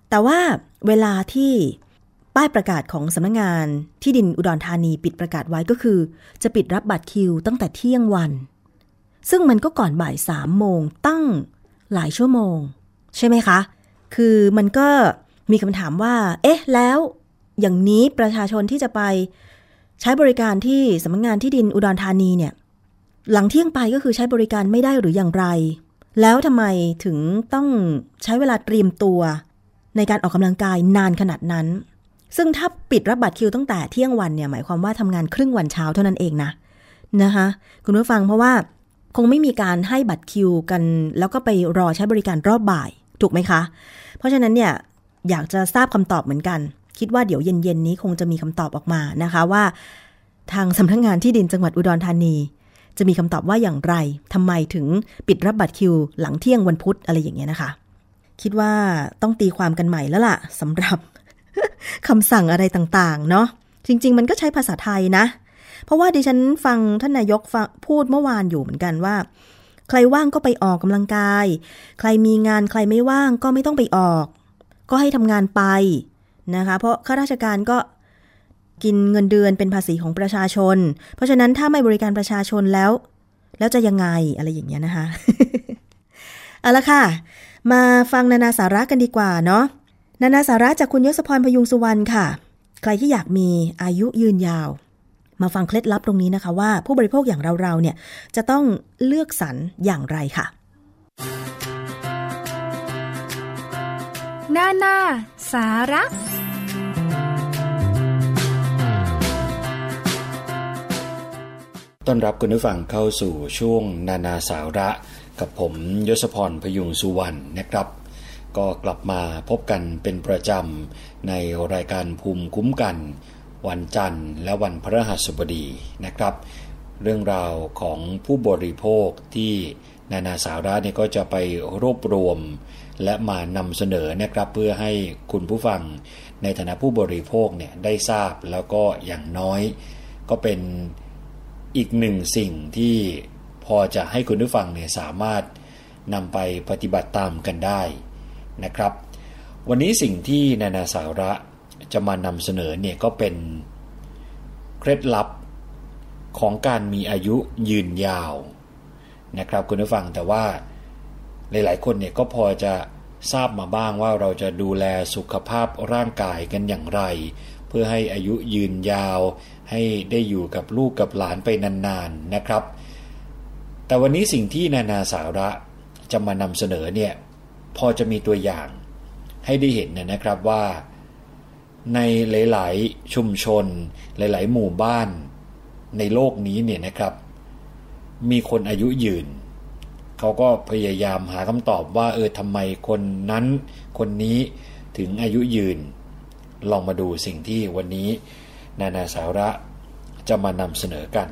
แต่ว่าเวลาที่ป้ายประกาศของสำนักงงานที่ดินอุดรธานีปิดประกาศไว้ก็คือ จะปิดรับบัตรคิวตั้งแต่เที่ยงวัน ซึ่งมันก็ก่อนบ่ายสามโมงตั้งหลายชั่วโมง ใช่ไหมคะ คือมันก็มีคำถามว่า เอ๊ะ แล้วอย่างนี้ประชาชนที่จะไปใช้บริการที่สำนักงงานที่ดินอุดรธานีเนี่ย หลังเที่ยงไปก็คือใช้บริการไม่ได้หรืออย่างไร แล้วทำไมถึงต้องใช้เวลาเตรียมตัว ในการออกกำลังกายนานขนาดนั้น ซึ่งถ้าปิดรับบัตรคิวตั้งแต่เที่ยงวันเนี่ยหมายความว่าทำงานครึ่งวันเช้าเท่านั้นเองนะนะคะคุณผู้ฟังเพราะว่าคงไม่มีการให้บัตรคิวกัน แล้วก็ไปรอใช้บริการรอบบ่าย ถูกไหมคะ เพราะฉะนั้นเนี่ยอยากจะทราบคำตอบเหมือนกัน คิดว่าเดี๋ยวเย็นๆนี้คงจะมีคำตอบออกมานะคะว่า ทางสำนักงงานที่ดินจังหวัดอุดรธานี จะมีคำตอบว่าอย่างไรทำไมถึงปิดรับบัตรคิว หลังเที่ยงวันพุธอะไรอย่างเงี้ยนะคะ คิดว่าต้องตีความกันใหม่แล้วล่ะสำหรับคำสั่งอะไรต่างๆ เนาะจริง ๆ มันก็ใช้ภาษาไทยนะ เพราะว่าดิฉันฟังท่านนายกพูดเมื่อวานอยู่เหมือนกันว่า ใครว่างก็ไปออกกำลังกาย ใครมีงานใครไม่ว่างก็ไม่ต้องไปออก ก็ให้ทำงานไปนะคะ เพราะข้าราชการก็กินเงินเดือนเป็นภาษีของประชาชน เพราะฉะนั้นถ้าไม่บริการประชาชนแล้ว แล้วจะยังไงอะไรอย่างเงี้ยนะคะ เอาละค่ะ มาฟังนานาสาระกันดีกว่าเนาะนานาสาระจากคุณยศพรพยุงสุวรรณค่ะ ใครที่อยากมีอายุยืนยาว มาฟังเคล็ดลับตรงนี้นะคะว่าผู้บริโภคอย่างเราๆเนี่ยจะต้องเลือกสรรอย่างไรค่ะนานาสาระต้อนรับคุณผู้ฟังเข้าสู่ช่วงนานาสาระ กับผมยศพรพยุงสุวรรณนะครับ ก็กลับมาพบกันเป็นประจำในรายการภูมิคุ้มกัน วันจันทร์และวันพฤหัสบดีนะครับ เรื่องราวของผู้บริโภคที่นานาสาระเนี่ยก็จะไปรวบรวม และมานำเสนอนะครับ เพื่อให้คุณผู้ฟังในฐานะผู้บริโภคเนี่ยได้ทราบแล้วก็อย่างน้อย ก็เป็นอีกหนึ่งสิ่งที่ พอจะให้คุณผู้ฟังเนี่ยสามารถนำไปปฏิบัติตามกันได้นะครับ วันนี้สิ่งที่นานาสาระจะมานำเสนอเนี่ยก็เป็นเคล็ดลับของการมีอายุยืนยาวนะครับคุณผู้ฟังแต่ว่าหลาย ๆ คนเนี่ยก็พอจะทราบมาบ้างว่าเราจะดูแลสุขภาพร่างกายกันอย่างไร เพื่อให้อายุยืนยาว ให้ได้อยู่กับลูกกับหลานไปนาน ๆ นะครับ แต่วันนี้สิ่งที่นานาสาระจะมานำเสนอเนี่ยพอจะมีตัวอย่างให้ได้เห็นนะครับว่า ในหลาย ๆ ชุมชน หลาย ๆ หมู่บ้าน ในโลกนี้เนี่ยนะครับ มีคนอายุยืน เขาก็พยายามหาคำตอบว่าเออทำไมคนนั้น คนนี้ถึงอายุยืน ลองมาดูสิ่งที่วันนี้ นานาสาระจะมานำเสนอกัน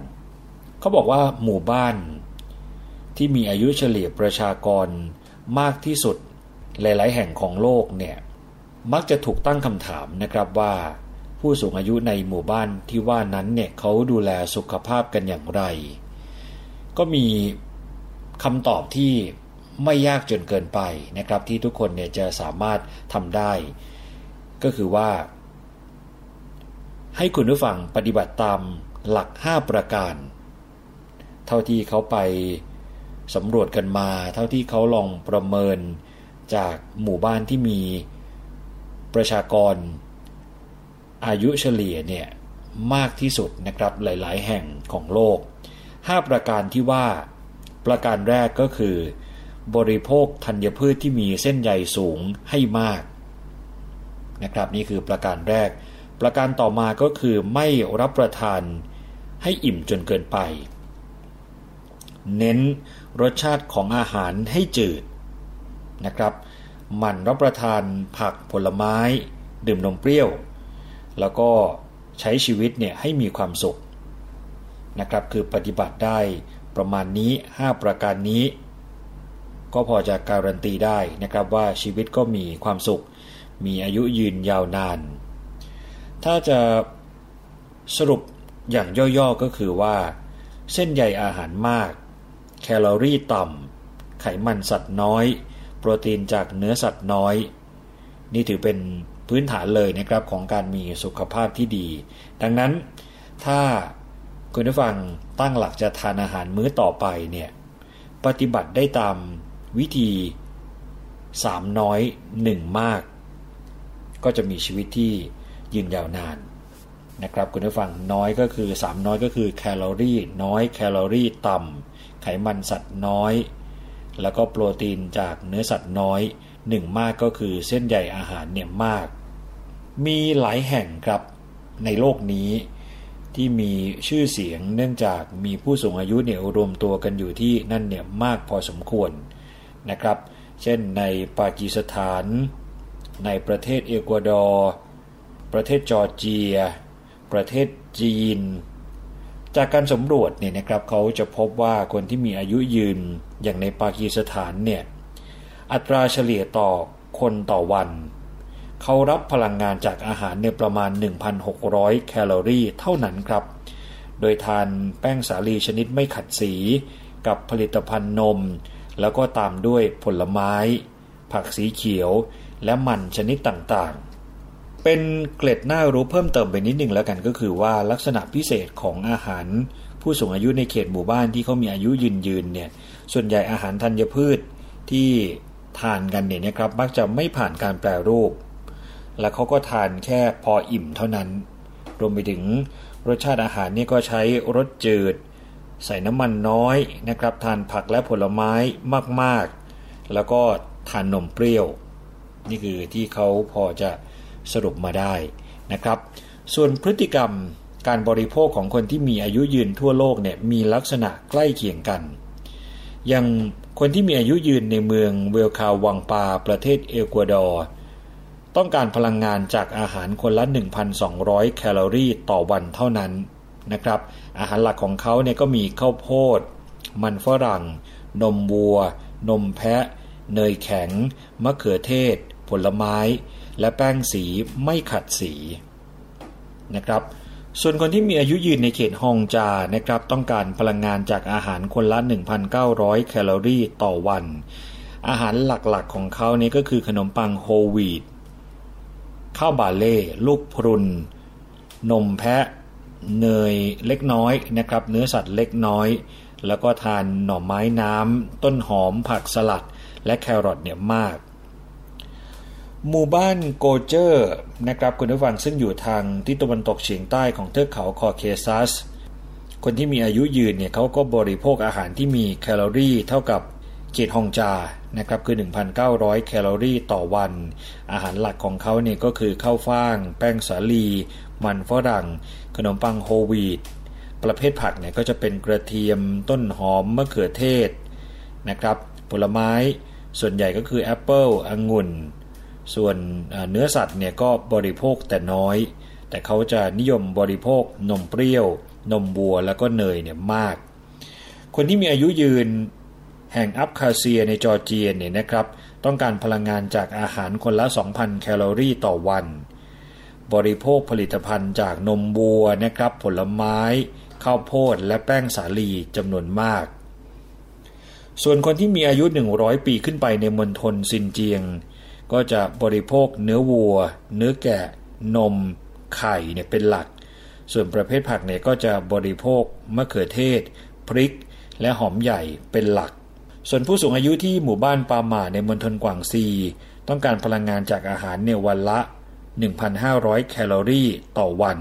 เขาบอกว่าหมู่บ้าน ที่มีอายุเฉลี่ยประชากรมากที่สุดหลาย ๆ แห่งของโลกเนี่ยมักจะถูกตั้งคำถามนะครับว่า ผู้สูงอายุในหมู่บ้านที่ว่านั้นเนี่ยเขาดูแลสุขภาพกันอย่างไร ก็มีคำตอบที่ไม่ยากจนเกินไปนะครับ ที่ทุกคนเนี่ยจะสามารถทำได้ ก็คือว่า ให้คุณผู้ฟังปฏิบัติตามหลัก 5 ประการ เท่าที่เขาไป สำรวจกันมาเท่าที่เขาลองประเมินจากหมู่บ้านที่มีประชากร อายุเฉลี่ยเนี่ยมากที่สุดนะครับหลาย ๆ แห่งของโลก 5 ประการที่ว่า ประการแรกก็คือ บริโภคธัญพืชที่มีเส้นใยสูงให้มากนะครับนี่คือประการแรก ประการต่อมาก็คือไม่รับประทานให้อิ่มจนเกินไป เน้น รสชาติของอาหารให้จืดนะครับ หมั่นรับประทานผักผลไม้ ดื่มนมเปรี้ยว แล้วก็ใช้ชีวิตเนี่ยให้มีความสุขนะครับ คือปฏิบัติได้ประมาณนี้ 5 ประการนี้ ก็พอจะการันตีได้นะครับว่าชีวิตก็มีความสุข มีอายุยืนยาวนาน ถ้าจะสรุปอย่างย่อๆก็คือว่า เส้นใยอาหารมาก แคลอรี่ต่ำ ไขมันสัตว์น้อย โปรตีนจากเนื้อสัตว์น้อย นี่ถือเป็นพื้นฐานเลยนะครับของการมีสุขภาพที่ดี ดังนั้นถ้าคุณผู้ฟังตั้งหลักจะทานอาหารมื้อต่อไปเนี่ยปฏิบัติได้ตามวิธีสามน้อยหนึ่งมาก ก็จะมีชีวิตที่ยืนยาวนานนะครับคุณผู้ฟังน้อยก็คือสามน้อยก็คือแคลอรี่น้อยแคลอรี่ต่ำ มันสัตว์น้อย แล้วก็โปรตีนจากเนื้อสัตว์น้อยหนึ่งมากก็คือเส้นใยอาหารเนี่ยมาก มีหลายแห่งครับในโลกนี้ที่มีชื่อเสียงเนื่องจากมีผู้สูงอายุเนี่ยรวมตัวกันอยู่ที่นั่นเนี่ยมากพอสมควรนะครับ เช่นในปากีสถาน ในประเทศเอกวาดอร์ ประเทศจอร์เจีย ประเทศจีน จากการสำรวจเนี่ยนะครับเขาจะพบว่าคนที่มีอายุยืนอย่างในปากีสถานเนี่ยอัตราเฉลี่ยต่อคนต่อวัน เขารับพลังงานจากอาหารเนี่ยประมาณ 1,600 แคลอรี่เท่านั้นครับ โดยทานแป้งสาลีชนิดไม่ขัดสี กับผลิตภัณฑ์นม แล้วก็ตามด้วยผลไม้ ผักสีเขียว และมันชนิดต่าง เป็นเกล็ดน่ารู้เพิ่มเติมไปนิดหนึ่งแล้วกันก็คือว่าลักษณะพิเศษของอาหาร ผู้สูงอายุในเขตหมู่บ้านที่เขามีอายุยืนยืนเนี่ยส่วนใหญ่อาหารธัญพืชที่ทานกันเนี่ยนะครับมักจะไม่ผ่านการแปรรูป และเขาก็ทานแค่พออิ่มเท่านั้น รวมไปถึงรสชาติอาหารนี่ก็ใช้รสจืด ใส่น้ำมันน้อยนะครับ ทานผักและผลไม้มากๆ แล้วก็ทานนมเปรี้ยว นี่คือที่เขาพอจะ สรุปมาได้นะครับ ส่วนพฤติกรรมการบริโภคของคนที่มีอายุยืนทั่วโลกเนี่ยมีลักษณะใกล้เคียงกัน อย่างคนที่มีอายุยืนในเมืองเวลคาวังปาประเทศเอกวาดอร์ต้องการพลังงานจากอาหารคนละ 1,200 แคลอรี่ต่อวันเท่านั้นนะครับ อาหารหลักของเขาเนี่ยก็มีข้าวโพด มันฝรั่ง นมวัว นมแพะ เนยแข็ง มะเขือเทศ ผลไม้ และแป้งสีไม่ขัดสีนะครับ ส่วนคนที่มีอายุยืนในเขตฮองจานะครับ ต้องการพลังงานจากอาหารคนละ 1,900 แคลอรี่ต่อวัน อาหารหลักๆของเขานี่ก็คือขนมปังโฮลวีตข้าวบาร์เลย์ลูกพรุน นมแพะ เนยเล็กน้อยนะครับ เนื้อสัตว์เล็กน้อย แล้วก็ทานหน่อไม้น้ำต้นหอมผักสลัด และแครอทเนี่ยมาก หมู่บ้านโกเจอร์นะครับคุณผู้ฟังซึ่งอยู่ทางทิศตะวันตกเฉียงใต้ของเทือกเขาคอเคซัส คนที่มีอายุยืนเนี่ยเขาก็บริโภคอาหารที่มีแคลอรี่เท่ากับเกตฮองจานะครับคือ 1,900 แคลอรี่ต่อวัน อาหารหลักของเขาเนี่ยก็คือข้าวฟ่าง แป้งสาลี มันฝรั่ง ขนมปังโฮวีตประเภทผักเนี่ยก็จะเป็นกระเทียมต้นหอมมะเขือเทศนะครับผลไม้ส่วนใหญ่ก็คือแอปเปิลองุ่น ส่วนเนื้อสัตว์เนี่ยก็บริโภคแต่น้อย แต่เขาจะนิยมบริโภคนมเปรี้ยว นมบัวแล้วก็เนยเนี่ยมาก คนที่มีอายุยืนแห่งอับคาเซียในจอร์เจียเนี่ยนะครับ ต้องการพลังงานจากอาหารคนละ 2,000 แคลอรี่ต่อวัน บริโภคผลิตภัณฑ์จากนมบัวนะครับ ผลไม้ ข้าวโพดและแป้งสาลีจำนวนมาก ส่วนคนที่มีอายุ 100 ปีขึ้นไปในมณฑลซินเจียง ก็จะบริโภคเนื้อวัว เนื้อแกะ นม ไข่เนี่ยเป็นหลัก ส่วนประเภทผักเนี่ยก็จะบริโภคมะเขือเทศ พริก และหอมใหญ่เป็นหลัก ส่วนผู้สูงอายุที่หมู่บ้านปาหมาในมณฑลกวางซี ต้องการพลังงานจากอาหารในวันละ 1,500 แคลอรี่ต่อวัน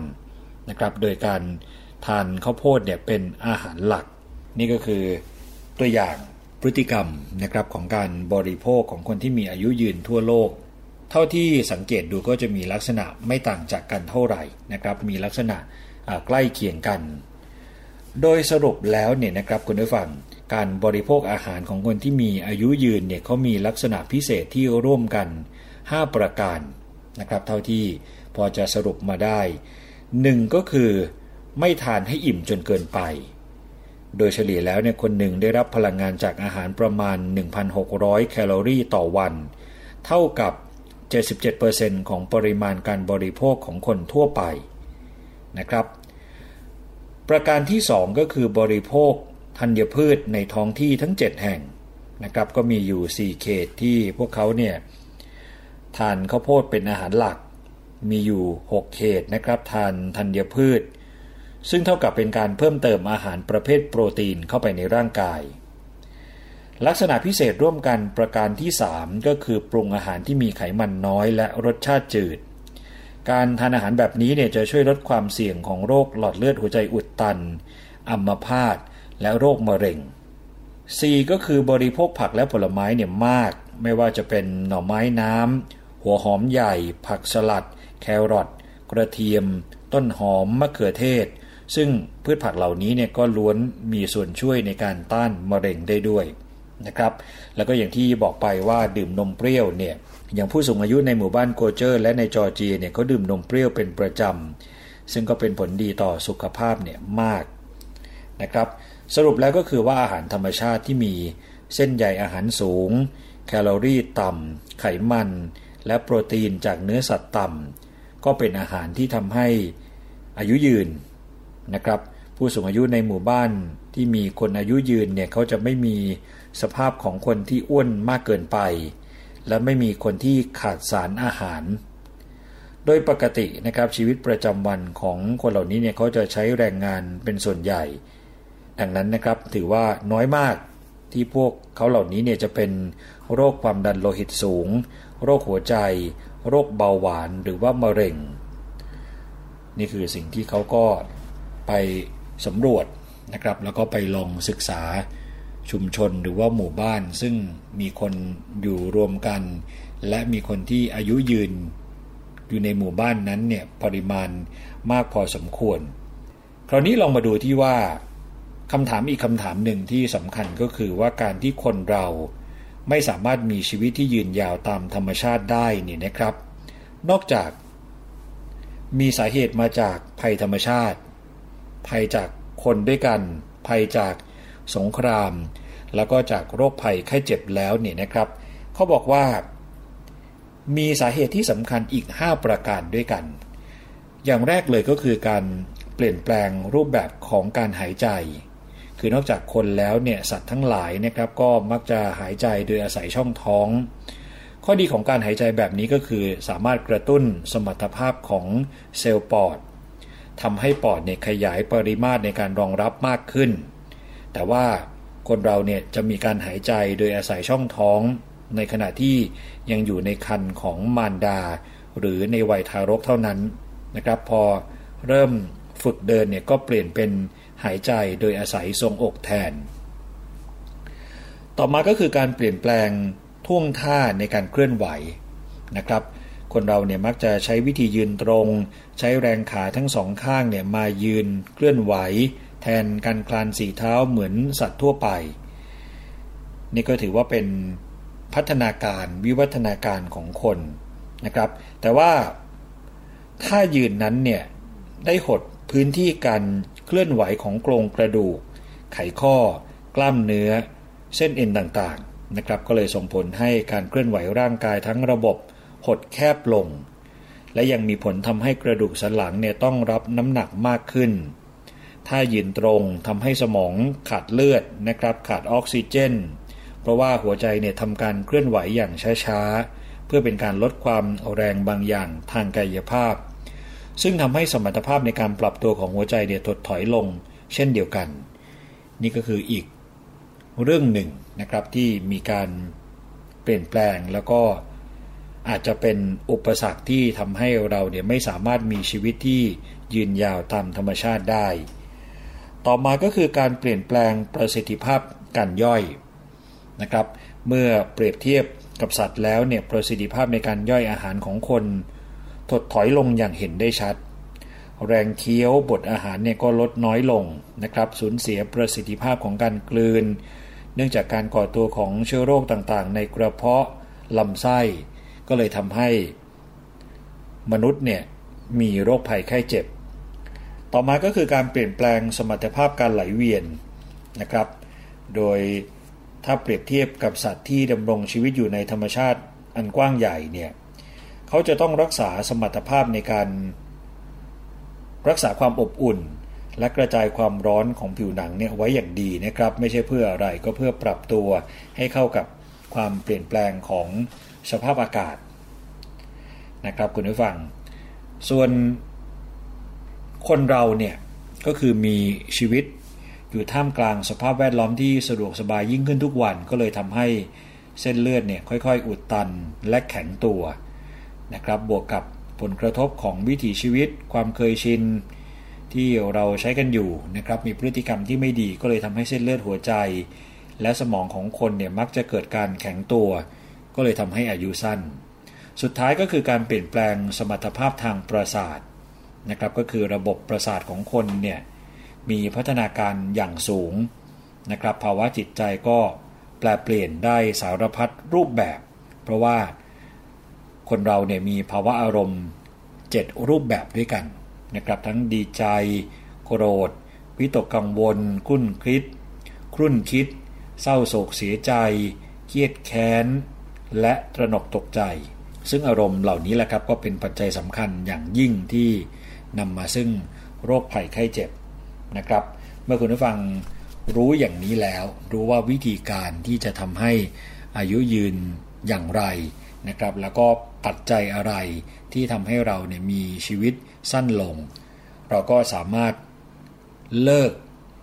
นะครับ โดยการทานข้าวโพดเนี่ยเป็นอาหารหลัก นี่ก็คือตัวอย่าง พฤติกรรมนะครับของการบริโภคของคนที่มีอายุยืนทั่วโลก เท่าที่สังเกตดูก็จะมีลักษณะไม่ต่างจากกันเท่าไหร่นะครับ มีลักษณะใกล้เคียงกัน โดยสรุปแล้วเนี่ยนะครับคุณผู้ฟัง การบริโภคอาหารของคนที่มีอายุยืนเนี่ยเขามีลักษณะพิเศษที่ร่วมกัน 5 ประการนะครับ เท่าที่พอจะสรุปมาได้หนึ่งก็คือไม่ทานให้อิ่มจนเกินไป โดยเฉลี่ยแล้วเนี่ยคนหนึ่งได้รับพลังงานจากอาหารประมาณ 1,600 แคลอรี่ต่อวัน เท่ากับ 77%ของปริมาณการบริโภคของคนทั่วไปนะครับ ประการที่ 2 ก็คือบริโภคธัญพืชในท้องที่ทั้ง 7 แห่งนะครับก็มีอยู่ 4 เขตที่พวกเขาเนี่ยทานข้าวโพดเป็นอาหารหลัก มีอยู่ 6 เขตนะครับทานธัญพืช ซึ่งเท่ากับเป็นการเพิ่มเติมอาหารประเภทโปรตีนเข้าไปในร่างกาย ลักษณะพิเศษร่วมกันประการที่ 3 ก็คือปรุงอาหารที่มีไขมันน้อยและรสชาติจืด การทานอาหารแบบนี้เนี่ยจะช่วยลดความเสี่ยงของโรคหลอดเลือดหัวใจอุดตัน อัมพาต และโรคมะเร็ง 4. ก็คือบริโภคผักและผลไม้เนี่ยมาก ไม่ว่าจะเป็นหน่อไม้น้ำ หัวหอมใหญ่ ผักสลัด แครอท กระเทียม ต้นหอม มะเขือเทศ ซึ่งพืชผักเหล่านี้เนี่ยก็ล้วนมีส่วนช่วยในการต้านมะเร็งได้ด้วยนะครับ แล้วก็อย่างที่บอกไปว่าดื่มนมเปรี้ยวเนี่ยอย่างผู้สูงอายุในหมู่บ้านโกเจอร์และในจอร์เจียเนี่ยเขาดื่มนมเปรี้ยวเป็นประจำซึ่งก็เป็นผลดีต่อสุขภาพเนี่ยมากนะครับสรุปแล้วก็คือว่าอาหารธรรมชาติที่มีเส้นใยอาหารสูง แคลอรี่ต่ำไขมัน และโปรตีนจากเนื้อสัตว์ต่ำก็เป็นอาหารที่ทำให้อายุยืน นะครับ ผู้สูงอายุในหมู่บ้านที่มีคนอายุยืนเนี่ยเขาจะไม่มีสภาพของคนที่อ้วนมากเกินไป และไม่มีคนที่ขาดสารอาหาร โดยปกตินะครับชีวิตประจำวันของคนเหล่านี้เนี่ยเขาจะใช้แรงงานเป็นส่วนใหญ่ ดังนั้นนะครับถือว่าน้อยมากที่พวกเขาเหล่านี้เนี่ยจะเป็นโรคความดันโลหิตสูง โรคหัวใจ โรคเบาหวานหรือว่ามะเร็ง นี่คือสิ่งที่เขาก็ ไปสำรวจนะครับแล้วก็ไปลองศึกษาชุมชนหรือว่าหมู่บ้าน ซึ่งมีคนอยู่รวมกัน และมีคนที่อายุยืนอยู่ในหมู่บ้านนั้นเนี่ยปริมาณมากพอสมควร คราวนี้ลองมาดูที่ว่าคำถามอีกคำถามหนึ่งที่สำคัญก็คือว่าการที่คนเราไม่สามารถมีชีวิตที่ยืนยาวตามธรรมชาติได้นี่นะครับ นอกจากมีสาเหตุมาจากภัยธรรมชาติ ภัยจากคนด้วยกัน ภัยจากสงคราม แล้วก็จากโรคภัยไข้เจ็บแล้วเนี่ยนะครับเขาบอกว่า มีสาเหตุที่สำคัญอีก 5 ประการด้วยกัน อย่างแรกเลยก็คือการเปลี่ยนแปลงรูปแบบของการหายใจ คือนอกจากคนแล้วเนี่ยสัตว์ทั้งหลายนะครับก็มักจะหายใจโดยอาศัยช่องท้อง ข้อดีของการหายใจแบบนี้ก็คือสามารถกระตุ้นสมรรถภาพของเซลล์ปอด ทำให้ปอดเนี่ยขยายปริมาตรในการรองรับมากขึ้น แต่ว่าคนเราเนี่ยจะมีการหายใจโดยอาศัยช่องท้อง ในขณะที่ยังอยู่ในคันของมารดา หรือในวัยทารกเท่านั้นนะครับพอเริ่มฝึกเดินเนี่ยก็เปลี่ยนเป็นหายใจโดยอาศัยทรงอกแทน ต่อมาก็คือการเปลี่ยนแปลงท่วงท่าในการเคลื่อนไหวนะครับ คนเราเนี่ยมักจะใช้วิธียืนตรง ใช้แรงขาทั้งสองข้างเนี่ยมายืนเคลื่อนไหว แทนการคลานสี่เท้าเหมือนสัตว์ทั่วไป นี่ก็ถือว่าเป็นพัฒนาการวิวัฒนาการของคนนะครับ แต่ว่าถ้ายืนนั้นเนี่ยได้หดพื้นที่การเคลื่อนไหวของโครงกระดูก ไขข้อ กล้ามเนื้อ เส้นเอ็นต่างๆนะครับ ก็เลยส่งผลให้การเคลื่อนไหวร่างกายทั้งระบบ หดแคบลง และยังมีผลทำให้กระดูกสันหลังเนี่ยต้องรับน้ำหนักมากขึ้น ถ้ายืนตรงทำให้สมองขาดเลือดนะครับขาดออกซิเจน เพราะว่าหัวใจเนี่ยทำการเคลื่อนไหวอย่างช้าๆ เพื่อเป็นการลดความแรงบางอย่างทางกายภาพ ซึ่งทำให้สมรรถภาพในการปรับตัวของหัวใจเนี่ยถดถอยลง เช่นเดียวกัน นี่ก็คืออีกเรื่องหนึ่งนะครับที่มีการเปลี่ยนแปลงแล้วก็ อาจจะเป็นอุปสรรคที่ทำให้เราเนี่ยไม่สามารถมีชีวิตที่ยืนยาวตามธรรมชาติได้ ต่อมาก็คือการเปลี่ยนแปลงประสิทธิภาพการย่อยนะครับ เมื่อเปรียบเทียบกับสัตว์แล้วเนี่ยประสิทธิภาพในการย่อยอาหารของคน ถดถอยลงอย่างเห็นได้ชัด แรงเคี้ยวบดอาหารเนี่ยก็ลดน้อยลงนะครับสูญเสียประสิทธิภาพของการกลืน เนื่องจากการก่อตัวของเชื้อโรคต่างๆ ในกระเพาะลำไส้ ก็เลยทำให้มนุษย์เนี่ยมีโรคภัยไข้เจ็บ ต่อมาก็คือการเปลี่ยนแปลงสมรรถภาพการไหลเวียนนะครับ โดยถ้าเปรียบเทียบกับสัตว์ที่ดำรงชีวิตอยู่ในธรรมชาติอันกว้างใหญ่เนี่ยเขาจะต้องรักษาสมรรถภาพในการรักษาความอบอุ่น และกระจายความร้อนของผิวหนังเนี่ยไว้อย่างดีนะครับ ไม่ใช่เพื่ออะไรก็เพื่อปรับตัวให้เข้ากับความเปลี่ยนแปลงของ สภาพอากาศนะครับคุณผู้ฟัง ส่วนคนเราเนี่ยก็คือมีชีวิตอยู่ท่ามกลางสภาพแวดล้อมที่สะดวกสบายยิ่งขึ้นทุกวันก็เลยทำให้เส้นเลือดเนี่ยค่อยๆ อุดตันและแข็งตัวนะครับบวกกับผลกระทบของวิถีชีวิต ความเคยชินที่เราใช้กันอยู่นะครับมีพฤติกรรมที่ไม่ดีก็เลยทำให้เส้นเลือดหัวใจ และสมองของคนเนี่ยมักจะเกิดการแข็งตัว ก็เลยทำให้อายุสั้น สุดท้ายก็คือการเปลี่ยนแปลงสมรรถภาพทางประสาทนะครับก็คือระบบประสาทของคนเนี่ยมีพัฒนาการอย่างสูงนะครับภาวะจิตใจก็แปลเปลี่ยนได้สารพัดรูปแบบ เพราะว่าคนเราเนี่ยมีภาวะอารมณ์ 7 รูปแบบด้วยกันนะครับทั้งดีใจ โกรธ วิตกกังวลคุ้นคิด ครุ่นคิด เศร้าโศกเสียใจ เครียดแค้น และตระหนกตกใจ ซึ่งอารมณ์เหล่านี้แหละครับก็เป็นปัจจัยสำคัญอย่างยิ่งที่นำมาซึ่งโรคภัยไข้เจ็บนะครับ เมื่อคุณผู้ฟังรู้อย่างนี้แล้ว รู้ว่าวิธีการที่จะทำให้อายุยืนอย่างไรนะครับ แล้วก็ปัจจัยอะไรที่ทำให้เราเนี่ยมีชีวิตสั้นลง เราก็สามารถเลิก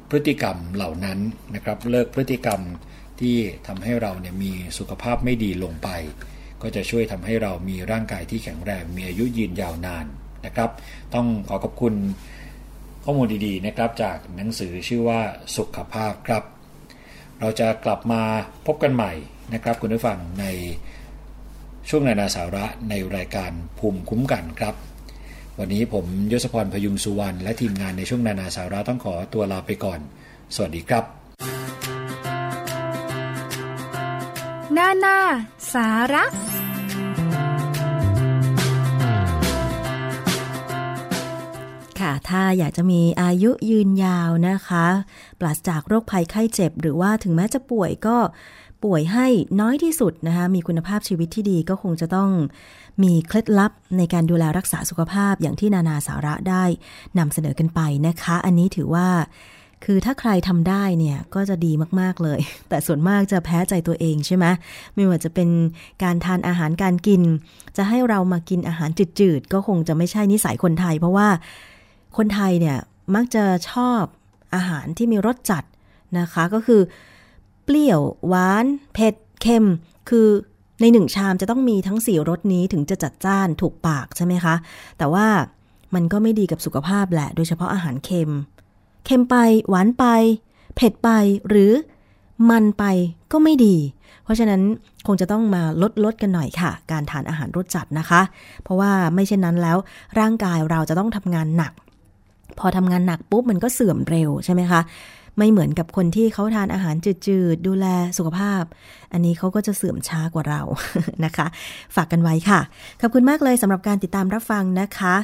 พฤติกรรมเหล่านั้นนะครับ เลิกพฤติกรรม ที่ทำให้เราเนี่ยมีสุขภาพไม่ดีลงไป ก็จะช่วยทำให้เรามีร่างกายที่แข็งแรงมีอายุยืนยาวนานนะครับ ต้องขอขอบคุณข้อมูลดีๆนะครับจากหนังสือชื่อว่าสุขภาพครับ เราจะกลับมาพบกันใหม่นะครับคุณผู้ฟังในช่วงนานาสาระในรายการภูมิคุ้มกันครับ วันนี้ผมยศพรพยุงสุวรรณและทีมงานในช่วงนานาสาระต้องขอตัวลาไปก่อน สวัสดีครับ นานา สาระ ค่ะ ถ้าอยากจะมีอายุยืนยาวนะคะ ปราศจากโรคภัยไข้เจ็บ หรือว่าถึงแม้จะป่วยก็ป่วยให้น้อยที่สุดนะคะ มีคุณภาพชีวิตที่ดีก็คงจะต้องมีเคล็ดลับในการดูแลรักษาสุขภาพอย่างที่นานาสาระได้นำเสนอกันไปนะคะ อันนี้ถือว่า คือถ้าใครทำได้เนี่ยก็จะดีมากๆเลย แต่ส่วนมากจะแพ้ใจตัวเองใช่ไหมไม่ว่าจะเป็นการทานอาหารการกิน จะให้เรามากินอาหารจืดๆ ก็คงจะไม่ใช่นิสัยคนไทย เพราะว่าคนไทยเนี่ยมักจะชอบอาหารที่มีรสจัดนะคะ ก็คือ เปรี้ยวหวาน เผ็ดเค็ม คือในหนึ่งชามจะต้องมีทั้งสี่รสนี้ถึงจะจัดจ้านถูกปากใช่ไหมคะ แต่ว่ามันก็ไม่ดีกับสุขภาพแหละ โดยเฉพาะอาหารเค็ม เค็มไป หวานไป เผ็ดไปหรือมันไปก็ไม่ดี เพราะฉะนั้นคงจะต้องมาลดลดกันหน่อยค่ะ การทานอาหารรสจัดนะคะ เพราะว่าไม่เช่นนั้นแล้วร่างกายเราจะต้องทำงานหนัก พอทำงานหนักปุ๊บมันก็เสื่อมเร็วใช่ไหมคะไม่เหมือนกับคนที่เขาทานอาหารจืดๆ ดูแลสุขภาพ อันนี้เขาก็จะเสื่อมช้ากว่าเรานะคะ ฝากกันไว้ค่ะ ขอบคุณมากเลยสำหรับการติดตามรับฟังนะคะ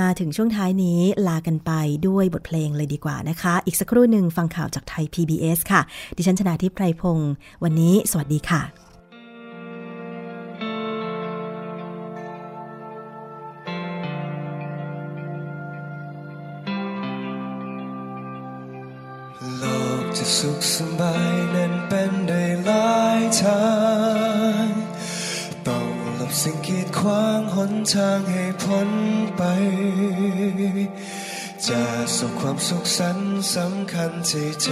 มาถึงช่วงท้ายนี้ลากันไปด้วยบทเพลงเลยดีกว่านะคะ อีกสักครู่หนึ่งฟังข่าวจากไทย PBS ค่ะ ดิฉันชนาทิพไพรพงศ์วันนี้สวัสดีค่ะจะสุขสบายนั้นเป็นได้หลายทาง สิ่งกีดขวางหนทางให้พ้นไป จะสุขความสุขสันต์สำคัญที่ใจ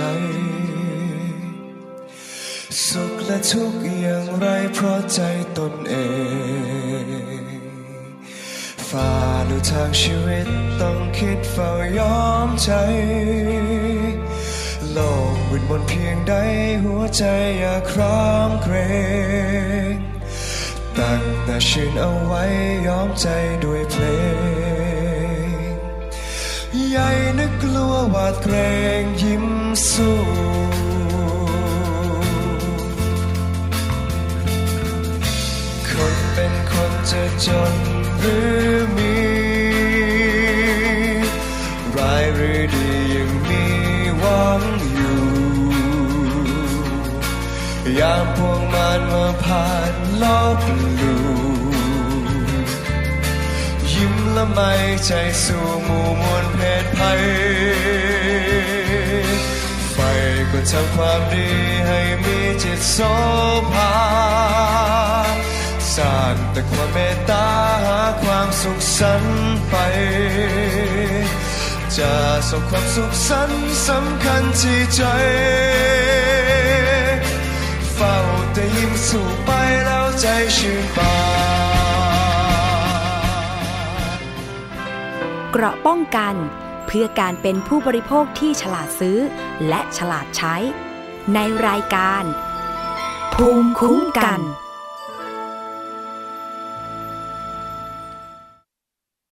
สุขและทุกข์อย่างไรเพราะใจตนเองฝ่าดูทางชีวิตต้องคิดเฝ้ายอมใจ โลกวินวนเพียงใดหัวใจอย่าครามเกรง ตั้งแต่ชื่นเอาไว้ยอมใจด้วยเพลง ใหญ่นึกกลัวหวาดเกรงยิ้มสู้คนเป็นคนจะจนหรือมีร้ายหรือดียังมีหวังอยู่ยามพวงมันมาผ่าน ลบลูยิ้มและไม่ใจสู่หมู่มวลเพศภัยไฟก็ทำความดีให้มีจิตโสภาสร้างแต่ความเมตตาหาความสุขสันไป จะส่งความสุขสันสำคัญที่ใจ เฝ้าแต่ยิ้มสู่ไปแล้วใจชื่นบานเกราะป้องกันเพื่อการเป็นผู้บริโภคที่ฉลาดซื้อ และฉลาดใช้ ในรายการ ภูมิคุ้มกัน